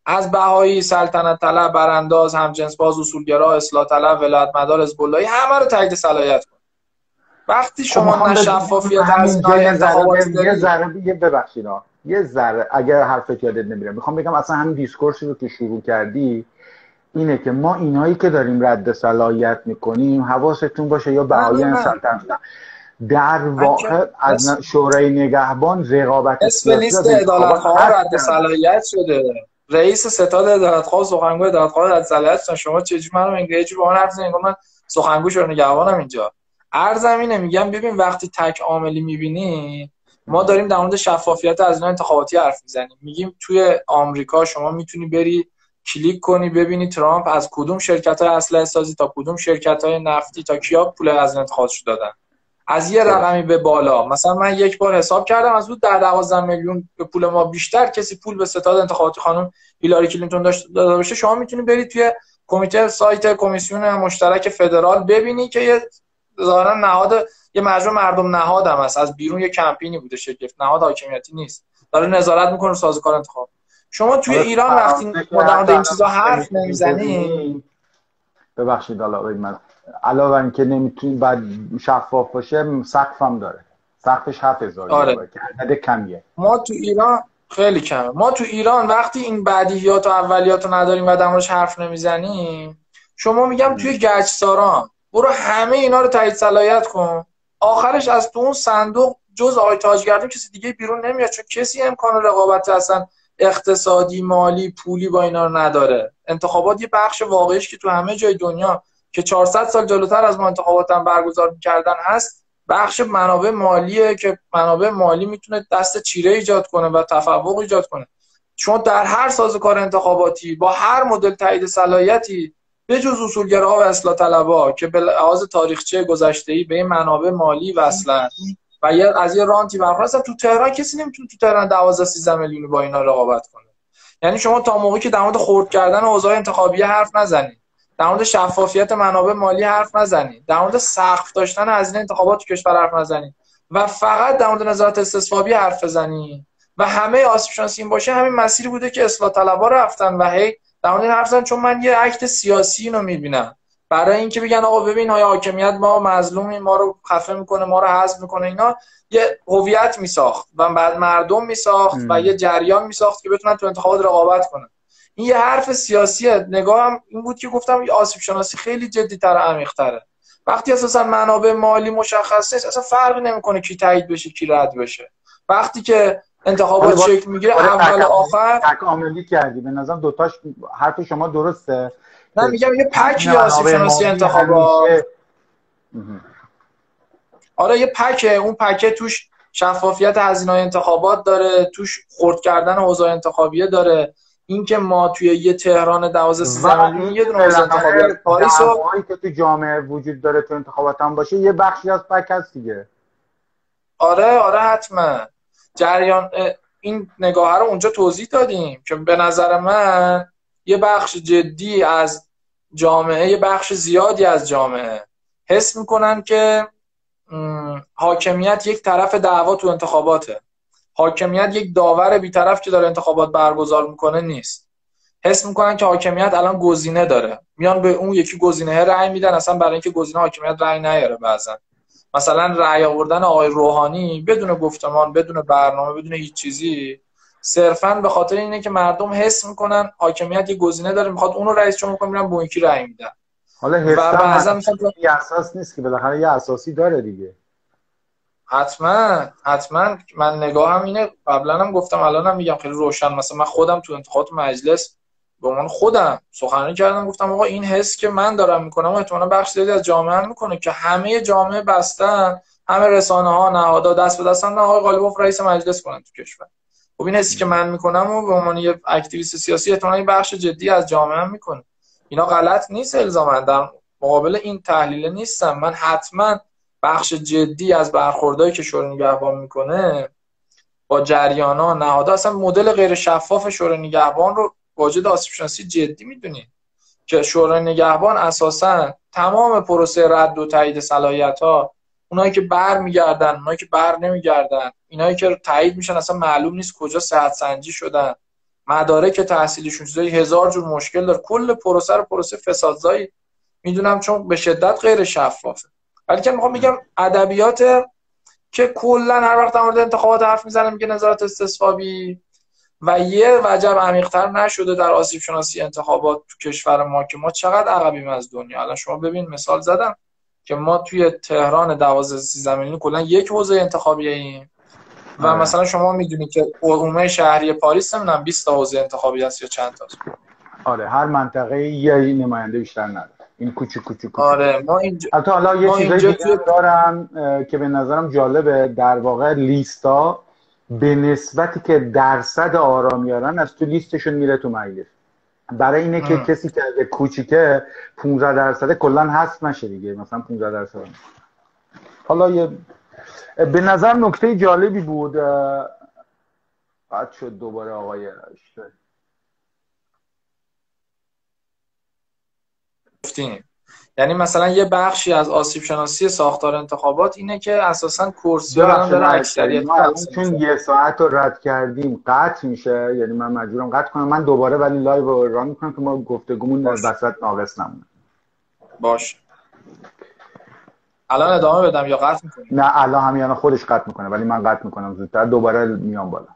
از بهایی سلطنت طلب برانداز همجنس باز اصولگرا اصلاح طلب ولایت مدار حزب همه رو تایید صلاحیت وقتی خب شما نه شفافیت از یه ذره یه ببخشید یه ذره اگر حرفت یادت نمیره. می‌خوام بگم اصلا همین دیسکورسی رو که شروع کردی اینه که ما اینایی که داریم رد صلاحیت می‌کنیم حواستون باشه یا بهایی سلطنت در واقع از شورای نگهبان رقابت اسم لیست ادالت رد صلاحیت شده. رئیس ستاد ادالت خواه سخنگوی ادالت خواه رد صلاحیت شما چجوری منو انگلیسی با من حرف من سخنگو شورای نگهبانم اینجا. عرضم اینه میگم ببین وقتی تک عاملی می‌بینی ما داریم در مورد شفافیت هزینه‌های انتخاباتی حرف می‌زنیم. میگیم توی آمریکا شما می‌تونی بری کلیک کنی ببینی ترامپ از کدوم شرکت های اسلحه سازی تا کدوم شرکت های نفتی تا کیا پول از انتخابات دادن. از یه رقمی به بالا. مثلا من یک بار حساب کردم از اون در 12 میلیون به پول ما بیشتر کسی پول به ستاد انتخاباتی خانم هیلاری کلینتون داشت داده باشه. شما می‌تونی برید توی کمیته سایت کمیسیون مشترک فدرال ببینی که یه ظاهرا نهاد یه مجموع مردم نهاد هم هست. از بیرون یه کمپینی بوده شکل نهاد حاکمیتی نیست. داره نظارت می‌کنه سازوکار انتخاب. شما توی ایران وقتی ما این چیزا حرف نمی‌زنیم ببخشید حالا من. علاوه اینکه نمی‌تونی بعد شفاف باشه سقف هم داره. سقفش 7000 آره. عدد کمیه. ما تو ایران خیلی کمه. ما تو ایران وقتی این بدیهیات و اولیات رو نداریم و در حرف نمی‌زنیم شما میگم توی گچساران برو همه اینا رو تایید صلاحیت کن. آخرش از تو اون صندوق جز آقای تاجگردون کسی دیگه بیرون نمیاد چون کسی امکان رقابت اصلا اقتصادی مالی پولی با اینا رو نداره. انتخابات یه بخش واقعیش که تو همه جای دنیا که 400 سال جلوتر از ما انتخابات هم برگزار می‌کردن هست بخش منابع مالیه که منابع مالی می‌تونه دست چیره ایجاد کنه و تفوق ایجاد کنه. چون در هر سازوکار انتخاباتی با هر مدل تایید صلاحیتی به جز اصولگراها و اصلاح که به لحاظ تاریخچه گذشته به منابع مالی وصلن و از یه رانتی برخواه تو تهران کسی نمی‌تونه تو تهران 12 13 میلیون با اینا رقابت کنه. یعنی شما تا موقعی که در مورد خرد کردن اوضاع انتخابی حرف نزنید. در مورد شفافیت منابع مالی حرف نزنید. در مورد سقف داشتن از این انتخابات تو کشور حرف نزنید. و فقط در مورد نظارت استصوابی حرف بزنید. و همه آسیب شناسی این باشه همین مسیری بوده که اصلاح طلبا رفتن و هی در مورد حرف چون من یه عکت سیاسی اینو می‌بینم. برای اینکه بگن آقا ببین های حاکمیت ما مظلومی ما رو خفه می‌کنه ما رو حذف می‌کنه اینا یه هویت میساخت و بعد مردم میساخت و یه جریان میساخت که بتونن تو انتخابات رقابت کنن. این یه حرف سیاسیه. نگاهم این بود که گفتم آسیب شناسی خیلی جدی تر عمیق تره وقتی اساسا منابع مالی مشخص نیست اصلا فرقی نمی‌کنه کی تایید بشه کی رد بشه. وقتی که انتخابات شکل می‌گیره اول و آخر. تکاملی کردی به نظرم دوتاش حرف شما درسته. نه میگم یه پک آسیب شناسی انتخابات آره یه پکه. اون پکه توش شفافیت هزینه انتخابات داره توش خرد کردن اوضاع انتخابیه داره. اینکه ما توی یه تهران 12 13 میلیون یه دونه انتخابات پاریس که تو جامعه وجود داره تو انتخابات هم باشه یه بخشی از پک هست دیگه. آره آره حتما. جریان این نگاه رو اونجا توضیح دادیم که به نظر من یه بخش جدی از جامعه یه بخش زیادی از جامعه حس می‌کنن که حاکمیت یک طرف دعوا تو انتخاباته. حاکمیت یک داور بیطرف که داره انتخابات برگزار می‌کنه نیست. حس می‌کنن که حاکمیت الان گزینه داره. میان به اون یکی گزینه رأی میدن اصلا برای اینکه گزینه حاکمیت رأی نیاره بعضا. مثلا رأی آوردن آقای روحانی بدون گفتمان بدون برنامه بدون هیچ چیزی صرفا به خاطر اینه که مردم حس می‌کنن حاکمیت یه گزینه داره می‌خواد اونو رئیس جمهور کنه میرن به یکی رأی میدن. حالا حسا یه اساس نیست که بالاخره یه اساسی داره دیگه. حتما حتما. من نگاهم اینه قبلا هم گفتم الانم میگم خیلی روشن مثلا من خودم تو انتخابات مجلس به عنوان خودم سخنرانی کردم گفتم آقا این حس که من دارم می‌کنم و احتمالاً بخش زیادی از جامعه هم می‌کنه که همه جامعه بستن همه رسانه ها نهادها دست به دستن آقای غالبوف رئیس مجلس کنن تو کشور. خب این حسی که من می‌کنم و به عنوان یه اکتیویست سیاسی احتمالاً بخش جدی از جامعه هم می‌کنه. اینا غلط نیست الزاما در مقابل این تحلیل نیستم. من حتما بخش جدی از برخوردهایی که شورای نگهبان می‌کنه با جریان ها نهادها اصلا مدل غیر شفاف شورای نگهبان رو واجد آسیب شناسی جدی می‌دونید که شورای نگهبان اساسا تمام پروسه رد و تایید صلاحیت ها اونایی که بر میگردن اونایی که بر نمیگردن اینایی که تایید میشن اصلا معلوم نیست کجا صحت سنجی شدن. مدارک تحصیلیشون چیزای هزار جور مشکل داره. کل پروسه رو پروسه فسادزایی می‌دونم چون به شدت غیر شفافه. ولی که می‌خوام میگم ادبیات که کلا هر وقت در مورد انتخابات حرف می‌زنه میگه نظارت استصوابی و یه وجب عمیقتر نشده در آسیب شناسی انتخابات تو کشور ما که ما چقدر عقبیم از دنیا. الان شما ببین مثال زدم که ما توی تهران 12 13 میلیون کلا یک حوزه انتخابی ایم. و آره. مثلا شما می‌دونید که عموم شهری پاریس نمی‌دونم 20 تا حوزه انتخابی هست یا چند تا. آره هر منطقه یه نماینده بیشتر نداره. این کوچیک کوچیک آره ما اینجا حالا یه چیزایی توی... دارم که به نظرم جالبه. در واقع لیستا به نسبتی که درصد آرامیارن از تو لیستشون میره تو مجلس. برای اینه که کسی که از کوچیکه 15 درصد کلا هست نشه دیگه مثلا 15 درصد. حالا یه به نظر نکته جالبی بود بعد شد دوباره آقای گفتیم. یعنی مثلا یه بخشی از آسیب شناسی ساختار انتخابات اینه که اساسا کرسی ها داره اکثریت چون یه ساعت رو رد کردیم قطع میشه. یعنی من مجبورم قطع کنم. من دوباره ولی live رو run می‌کنم که ما گفتگومون وسط ناقص نمونه. باش الان ادامه بدم یا قطع می‌کنم نه الان همیانا خودش قطع می‌کنه ولی من قطع می‌کنم زودتر. دوباره میام بالا.